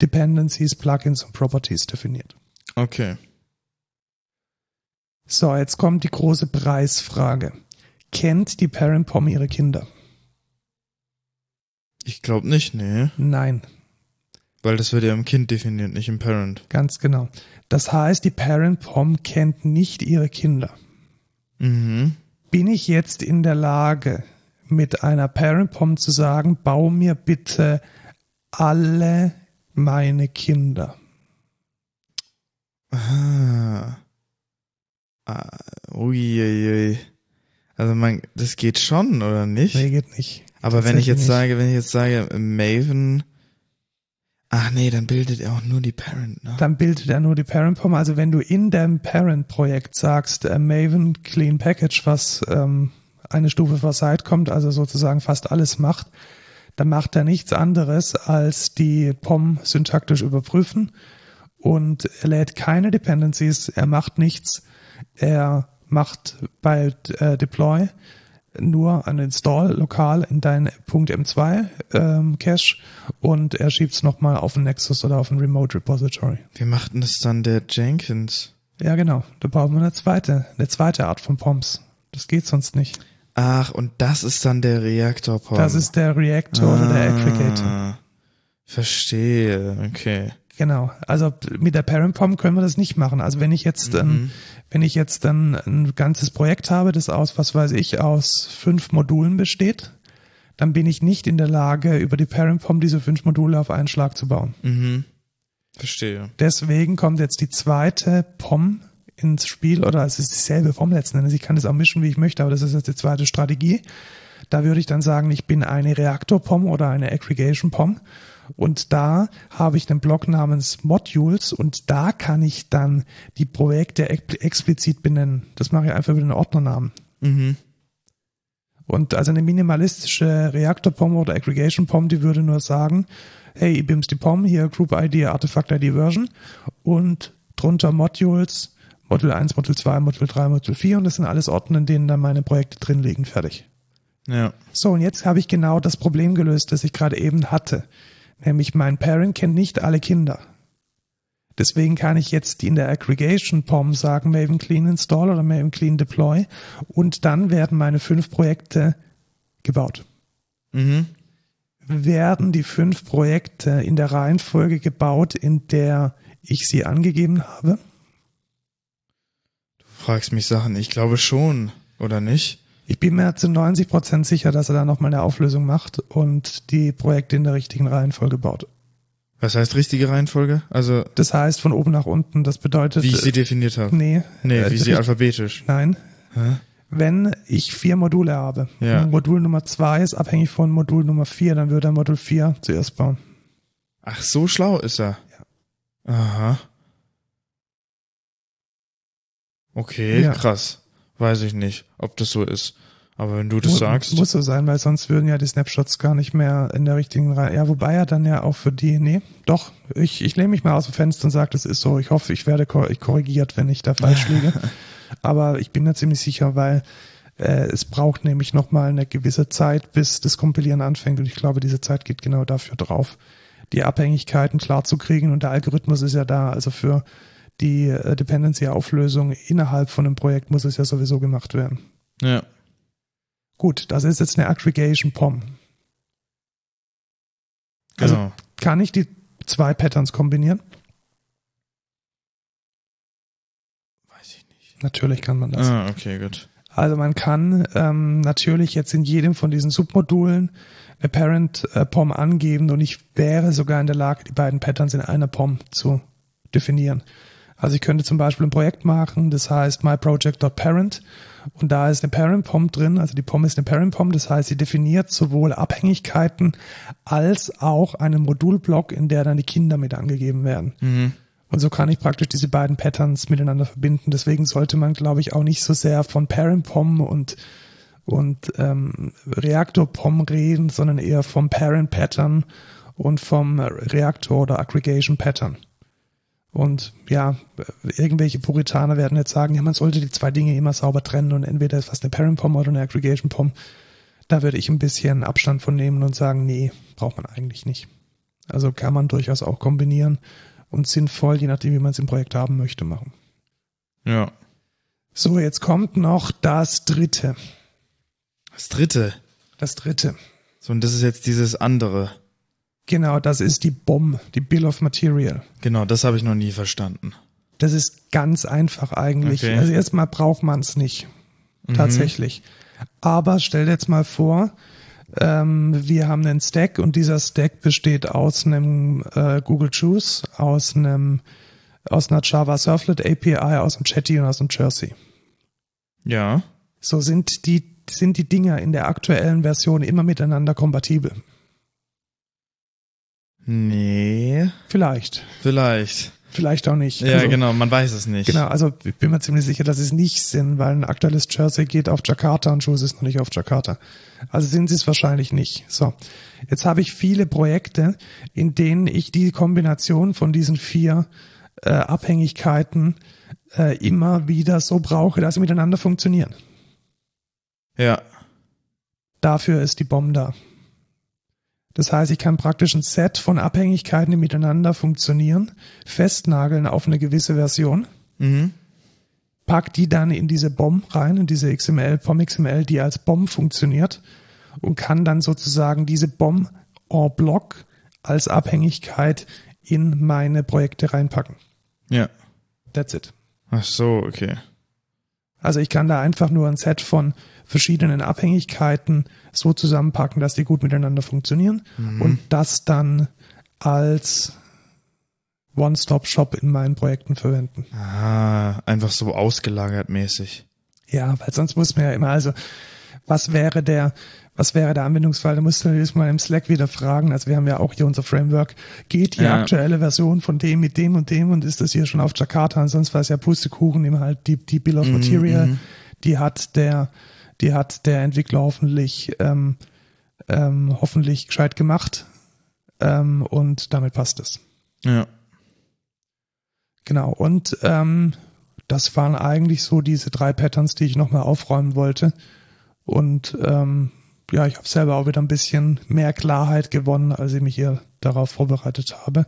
Dependencies, Plugins und Properties definiert. Okay. So, jetzt kommt die große Preisfrage. Kennt die Parent POM ihre Kinder? Ich glaube nicht, nee. Nein, Weil das wird ja im Kind definiert, nicht im Parent. ganz genau. Das heißt, die Parent POM kennt nicht ihre Kinder. Mhm. Bin ich jetzt in der Lage, mit einer Parent POM zu sagen, bau mir bitte alle meine Kinder? Ah. Ah, uiuiui. Also man, das geht schon, oder nicht? Nee, geht nicht. Aber wenn ich jetzt sage, wenn ich jetzt sage, Maven, ach nee, dann bildet er auch nur die Parent, ne? Dann bildet er nur die Parent POM. Also wenn du in dem Parent-Projekt sagst, äh, Maven Clean Package, was ähm, eine Stufe vor Side kommt, also sozusagen fast alles macht, dann macht er nichts anderes als die POM syntaktisch überprüfen und er lädt keine Dependencies, er macht nichts, er macht bei äh, Deploy nur ein Install lokal in dein .m2 ähm, Cache und er schiebt es nochmal auf den Nexus oder auf ein Remote Repository. Wie macht denn das dann der Jenkins? Ja, genau. Da brauchen wir eine zweite, eine zweite Art von POMs. Das geht sonst nicht. Ach, und das ist dann der Reaktor-Pom. Das ist der Reactor oder der Aggregator. Ah, Verstehe, okay. Genau. Also mit der Parent POM können wir das nicht machen. Also wenn ich jetzt, ähm, wenn ich jetzt dann ein ganzes Projekt habe, das aus, was weiß ich, aus fünf Modulen besteht, dann bin ich nicht in der Lage, über die Parent POM diese fünf Module auf einen Schlag zu bauen. Mhm. Verstehe. Deswegen kommt jetzt die zweite POM ins Spiel, oder es ist dieselbe POM letzten Endes. Ich kann das auch mischen, wie ich möchte, aber das ist jetzt die zweite Strategie. Da würde ich dann sagen, ich bin eine Reaktor-POM oder eine Aggregation-POM. Und da habe ich einen Block namens Modules und da kann ich dann die Projekte explizit benennen. Das mache ich einfach über den Ordnernamen. Mhm. Und also eine minimalistische Reaktor-POM oder Aggregation-POM, die würde nur sagen, hey, IBIMS die POM, hier Group ID, Artifact ID Version und drunter Modules, Module 1, Module 2, Module 3, Module 4 und das sind alles Orten, in denen dann meine Projekte drin liegen, fertig. Ja. So, und jetzt habe ich genau das Problem gelöst, das ich gerade eben hatte. Nämlich mein Parent kennt nicht alle Kinder. Deswegen kann ich jetzt in der Aggregation POM sagen, Maven Clean Install oder Maven Clean Deploy und dann werden meine fünf Projekte gebaut. Mhm. Werden die fünf Projekte in der Reihenfolge gebaut, in der ich sie angegeben habe? Du fragst mich Sachen, ich glaube schon, oder nicht? Ich bin mir zu 90 Prozent sicher, dass er da nochmal eine Auflösung macht und die Projekte in der richtigen Reihenfolge baut. Was heißt richtige Reihenfolge? Also Das heißt von oben nach unten. Das bedeutet. wie ich sie definiert habe. Nee. Nee, äh, wie sie richt- alphabetisch. Nein. Hä? Wenn ich vier Module habe, Ja. und Modul Nummer zwei ist abhängig von Modul Nummer vier, dann würde er Modul vier zuerst bauen. Ach, so schlau ist er. Ja. Aha. Okay, Ja. krass. Weiß ich nicht, ob das so ist. Aber wenn du das Mu- sagst. Muss so sein, weil sonst würden ja die Snapshots gar nicht mehr in der richtigen Reihe. Ja, wobei er dann ja auch für die, nee, doch, ich, ich lehne mich mal aus dem Fenster und sage, das ist so. Ich hoffe, ich werde kor ich korrigiert, wenn ich da falsch liege. (laughs) Aber ich bin da ziemlich sicher, weil äh, es braucht nämlich nochmal eine gewisse Zeit, bis das Kompilieren anfängt. Und ich glaube, diese Zeit geht genau dafür drauf, die Abhängigkeiten klar zu kriegen. Und der Algorithmus ist ja da. Also für die äh, Dependency-Auflösung innerhalb von einem Projekt muss es ja sowieso gemacht werden. ja. Gut, das ist jetzt eine Aggregation POM. Also- Genau. Kann ich die zwei Patterns kombinieren? Weiß ich nicht. Natürlich kann man das. Ah, okay, gut. Also man kann ähm, natürlich jetzt in jedem von diesen Submodulen eine Parent äh, angeben und ich wäre sogar in der Lage, die beiden Patterns in einer POM zu definieren. Also ich könnte zum Beispiel ein Projekt machen, das heißt myproject.parent und da ist eine Parent POM drin, also die POM ist eine Parent POM, das heißt, sie definiert sowohl Abhängigkeiten als auch einen Modulblock, in der dann die Kinder mit angegeben werden. Mhm. Und so kann ich praktisch diese beiden Patterns miteinander verbinden. Deswegen sollte man, glaube ich, auch nicht so sehr von Parent POM und und ähm, Reaktor POM reden, sondern eher vom Parent Pattern und vom Reaktor oder Aggregation Pattern. Und ja, irgendwelche Puritaner werden jetzt sagen, ja, man sollte die zwei Dinge immer sauber trennen und entweder ist was eine Parent POM oder eine Aggregation POM. Da würde ich ein bisschen Abstand von nehmen und sagen, nee, braucht man eigentlich nicht. Also kann man durchaus auch kombinieren und sinnvoll, je nachdem, wie man es im Projekt haben möchte, machen. Ja. So, jetzt kommt noch das dritte. Das dritte. Das dritte. So, und das ist jetzt dieses andere. Genau, das ist die BOM, die Bill of Material. Genau, das habe ich noch nie verstanden. Das ist ganz einfach eigentlich. Okay. Also erstmal braucht man es nicht. Tatsächlich. Aber stell dir jetzt mal vor, ähm, wir haben einen Stack und dieser Stack besteht aus einem äh, Google Juice, aus einem aus einer Java Surflet API, aus einem Chatty und aus einem Jersey. Ja. So sind die sind die Dinger in der aktuellen Version immer miteinander kompatibel. Nee. Vielleicht, Vielleicht. vielleicht auch nicht. Ja, Also- genau, man weiß es nicht. Genau, also ich bin mir ziemlich sicher, dass sie es nicht sind, weil ein aktuelles Jersey geht auf Jakarta und Juice ist noch nicht auf Jakarta. Also sind sie es wahrscheinlich nicht. So, jetzt habe ich viele Projekte, in denen ich die Kombination von diesen vier äh, Abhängigkeiten äh, immer wieder so brauche, dass sie miteinander funktionieren. Ja. Dafür ist die BOM da. Das heißt, ich kann praktisch ein Set von Abhängigkeiten, die miteinander funktionieren, festnageln auf eine gewisse Version Mhm. pack die dann in diese BOM rein, in diese XML, POM XML, die als BOM funktioniert und kann dann sozusagen diese BOM en bloc als Abhängigkeit in meine Projekte reinpacken. Ja. That's it. Ach so, okay. Also ich kann da einfach nur ein Set von verschiedenen Abhängigkeiten so zusammenpacken, dass die gut miteinander funktionieren Mhm. und das dann als One-Stop-Shop in meinen Projekten verwenden. Ah, einfach so ausgelagert mäßig. Ja, weil sonst muss man ja immer, also was wäre der, was wäre der Anwendungsfall? Da musst du jedes Mal im Slack wieder fragen. Also wir haben ja auch hier unser Framework. Geht die Ja. aktuelle Version von dem mit dem und dem und ist das hier schon auf Jakarta? Ansonsten war es ja Pustekuchen, immer halt die, die Bill of Mhm, Material, mhm. die hat der, die hat der Entwickler hoffentlich, ähm, ähm, hoffentlich gescheit gemacht. Ähm, und damit passt es. Ja. Genau. Und ähm, das waren eigentlich so diese drei Patterns, die ich nochmal aufräumen wollte. Und ähm, ja, ich habe selber auch wieder ein bisschen mehr Klarheit gewonnen, als ich mich hier darauf vorbereitet habe.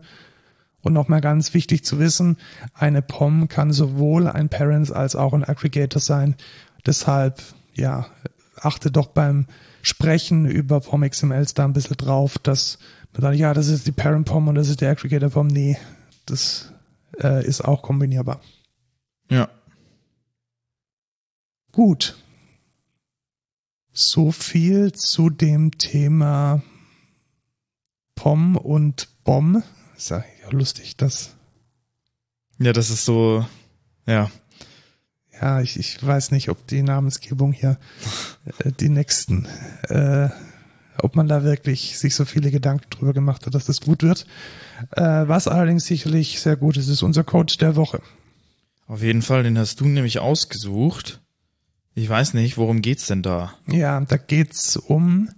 Und nochmal ganz wichtig zu wissen, eine POM kann sowohl ein Parents als auch ein Aggregator sein. Deshalb, ja, achte doch beim Sprechen über POM XMLs da ein bisschen drauf, dass man sagt, ja, das ist die Parent POM und das ist die Aggregator POM. Nee, das äh, ist auch kombinierbar. Ja. Gut. So viel zu dem Thema POM und BOM. Ist ja ja lustig, dass, Ja, das ist so, ja. Ja, ich, ich weiß nicht, ob die Namensgebung hier äh, die nächsten, äh, ob man da wirklich sich so viele Gedanken drüber gemacht hat, dass das gut wird. Äh, was allerdings sicherlich sehr gut ist, ist unser Code der Woche. Auf jeden Fall, den hast du nämlich ausgesucht. Ich weiß nicht, worum geht's denn da? Ja, da geht's um.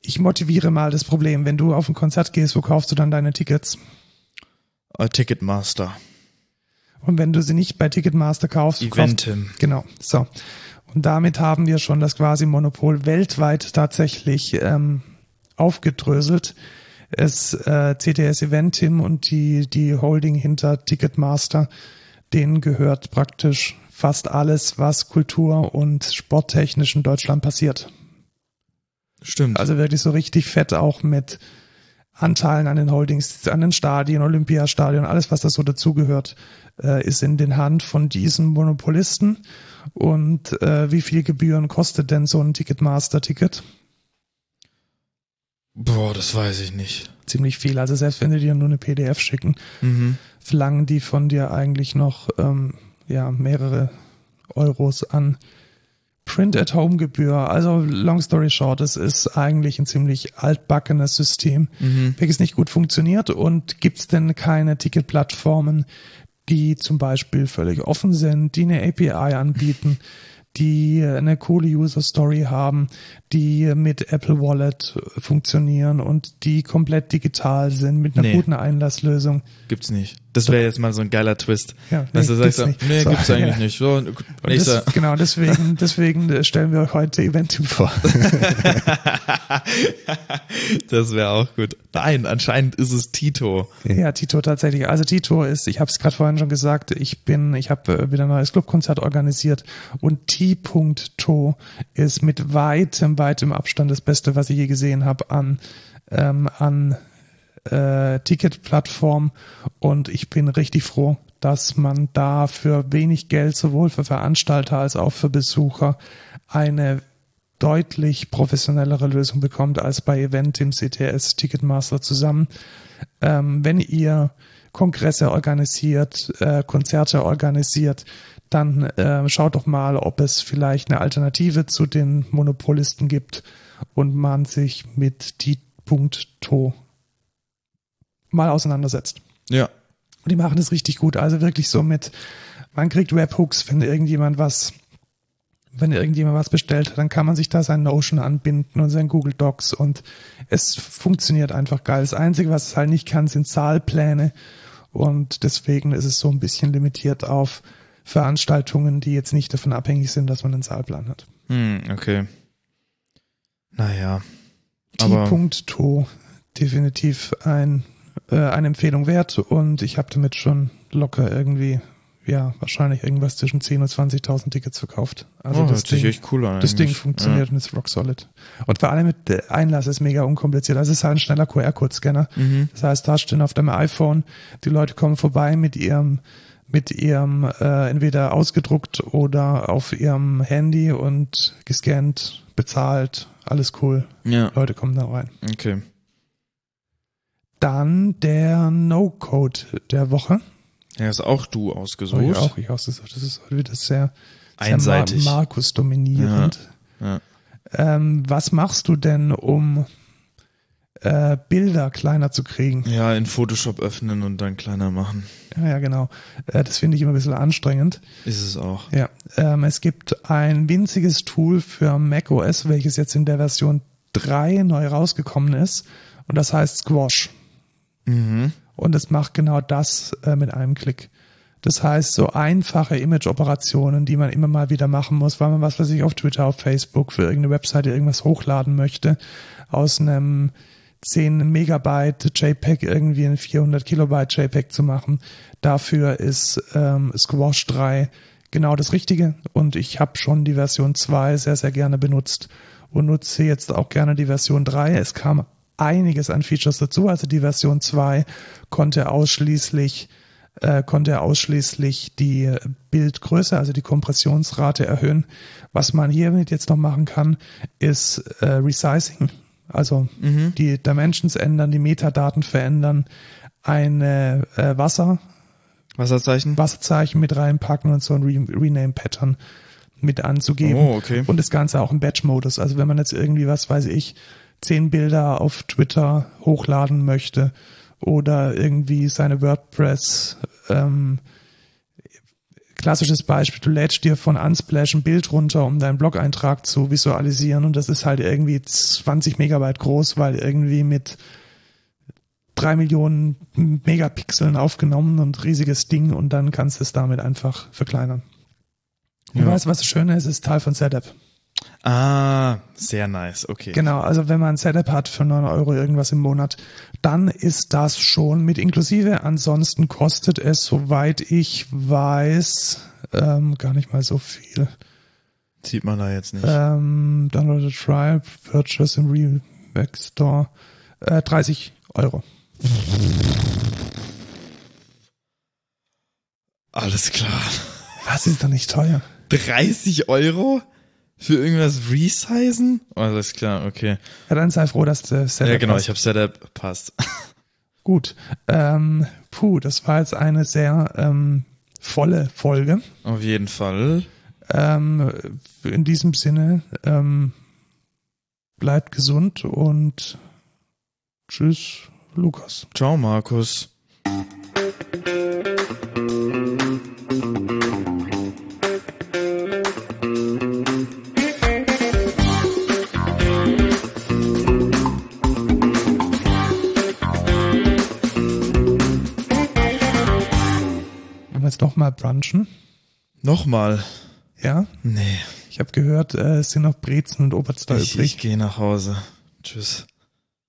Ich motiviere mal das Problem. Wenn du auf ein Konzert gehst, wo kaufst du dann deine Tickets? Äh, Ticketmaster. Und wenn du sie nicht bei Ticketmaster kaufst, kaufst, Eventim. genau. So. Und damit haben wir schon das quasi Monopol weltweit tatsächlich ähm, aufgedröselt. Es äh, CTS Eventim und die die Holding hinter Ticketmaster, denen gehört praktisch fast alles, was kultur- und sporttechnisch in Deutschland passiert. Stimmt. Also wirklich so richtig fett auch mit Anteilen an den Holdings, an den Stadien, Olympiastadion, alles, was da so dazugehört, äh, ist in den Hand von diesen Monopolisten. Und äh, wie viel Gebühren kostet denn so ein Ticketmaster-Ticket? Boah, das weiß ich nicht. Ziemlich viel. Also selbst wenn die dir nur eine PDF schicken, Mhm. verlangen die von dir eigentlich noch ähm, ja mehrere Euros an Print-at-Home-Gebühr. Also long story short, es ist eigentlich ein ziemlich altbackenes System, Mhm. welches nicht gut funktioniert. Und gibt es denn keine Ticketplattformen, die zum Beispiel völlig offen sind, die eine API anbieten, die eine coole User Story haben, die mit Apple Wallet funktionieren und die komplett digital sind mit einer Nee. guten Einlasslösung. Gibt's nicht. Das wäre jetzt mal so ein geiler Twist. Ja, du, nee, sagst du, gibt's nicht. nee, So, gibt's eigentlich ja. nicht. So, Und das, genau, deswegen, (laughs) deswegen äh, stellen wir euch heute Eventim vor. (laughs) das wäre auch gut. Nein, anscheinend ist es Tito. Ja, Tito tatsächlich. Also Tito ist, ich habe es gerade vorhin schon gesagt, ich bin, ich habe äh, wieder ein neues Clubkonzert organisiert und T.To ist mit weitem, weitem Abstand das Beste, was ich je gesehen habe an ähm, an äh, Ticketplattform und ich bin richtig froh, dass man da für wenig Geld sowohl für Veranstalter als auch für Besucher eine deutlich professionellere Lösung bekommt als bei Event im CTS Ticketmaster zusammen. Ähm, wenn ihr Kongresse organisiert, äh, Konzerte organisiert, dann äh, schaut doch mal, ob es vielleicht eine Alternative zu den Monopolisten gibt und man sich mit die Punkt.to mal auseinandersetzt. Ja. Und die machen das richtig gut. Also wirklich so mit, man kriegt Webhooks, wenn irgendjemand was, wenn irgendjemand was bestellt hat, dann kann man sich da sein Notion anbinden und sein Google Docs und es funktioniert einfach geil. Das Einzige, was es halt nicht kann, sind Zahlpläne und deswegen ist es so ein bisschen limitiert auf Veranstaltungen, die jetzt nicht davon abhängig sind, dass man einen Zahlplan hat. Hm, okay. Naja. T.to definitiv ein, äh, eine Empfehlung wert und ich habe damit schon locker irgendwie, ja, wahrscheinlich irgendwas zwischen 10.000 und 20.000 Tickets verkauft. Also oh, das Ding, echt cool an. das Ding funktioniert und ist rock solid. Und vor allem mit der Einlass ist mega unkompliziert. Also es ist halt ein schneller QR-Code-Scanner. Ja. Mhm. Das heißt, da stehen auf deinem iPhone, die Leute kommen vorbei mit ihrem mit ihrem äh, entweder ausgedruckt oder auf ihrem Handy und gescannt, bezahlt, alles cool. Ja. Leute kommen da rein. Okay. Dann der No-Code der Woche. Ja, ist auch du ausgesucht. ich auch, ich ausgesucht. Das ist heute wieder sehr, Einseitig. sehr Mar Markus dominierend. Ja. Ähm, was machst du denn, um äh, Bilder kleiner zu kriegen? Ja, in Photoshop öffnen und dann kleiner machen. Ja, ja genau. Äh, das finde ich immer ein bisschen anstrengend. Ist es auch. Ja, ähm, es gibt ein winziges Tool für macOS, welches jetzt in der Version 3 neu rausgekommen ist. Und das heißt Squash. Mhm. Und es macht genau das äh, mit einem Klick. Das heißt, so einfache Image-Operationen, die man immer mal wieder machen muss, weil man was weiß ich auf Twitter, auf Facebook für irgendeine Webseite irgendwas hochladen möchte, aus einem 10 Megabyte JPEG irgendwie ein 400 Kilobyte JPEG zu machen. Dafür ist ähm, Squash 3 genau das Richtige und ich habe schon die Version 2 sehr, sehr gerne benutzt und nutze jetzt auch gerne die Version 3. Es kam einiges an Features dazu. Also die Version 2 konnte ausschließlich äh, konnte ausschließlich die Bildgröße, also die Kompressionsrate erhöhen. Was man hiermit jetzt noch machen kann, ist äh, Resizing, also die Dimensions ändern, die Metadaten verändern, eine äh, Wasser, Wasserzeichen? Wasserzeichen mit reinpacken und so ein Re Rename-Pattern mit anzugeben. Oh, okay. Und das Ganze auch im Batch-Modus. Also wenn man jetzt irgendwie, was weiß ich, zehn Bilder auf Twitter hochladen möchte oder irgendwie seine WordPress, ähm, klassisches Beispiel, du lädst dir von Unsplash ein Bild runter, um deinen Blog-Eintrag zu visualisieren und das ist halt irgendwie 20 Megabyte groß, weil irgendwie mit drei Millionen Megapixeln aufgenommen und riesiges Ding und dann kannst du es damit einfach verkleinern. Und Ja. weißt du, was das Schöne ist? Ist Teil von Setup. Ah, sehr nice. Okay. Genau, also wenn man ein Setup hat für 9 Euro irgendwas im Monat, dann ist das schon mit inklusive. Ansonsten kostet es, soweit ich weiß, ähm, gar nicht mal so viel. Sieht man da jetzt nicht. Ähm, Download a Tribe, Purchase in Reback Store, äh, 30 Euro. Alles klar. Was ist da nicht teuer? 30 Euro? Für irgendwas resizen? Oh, alles klar, okay. Ja, dann sei froh, dass der Setup Ja, genau, hast. ich habe Setup, passt. (laughs) Gut. Ähm, puh, das war jetzt eine sehr ähm, volle Folge. Auf jeden Fall. Ähm, in diesem Sinne, ähm, bleibt gesund und tschüss, Lukas. Ciao, Markus. Wollen wir jetzt noch mal brunchen? Nochmal. Ja? Nee, Ich habe gehört, äh, es sind noch Brezen und Oberster ich, übrig. ich gehe nach Hause. Tschüss.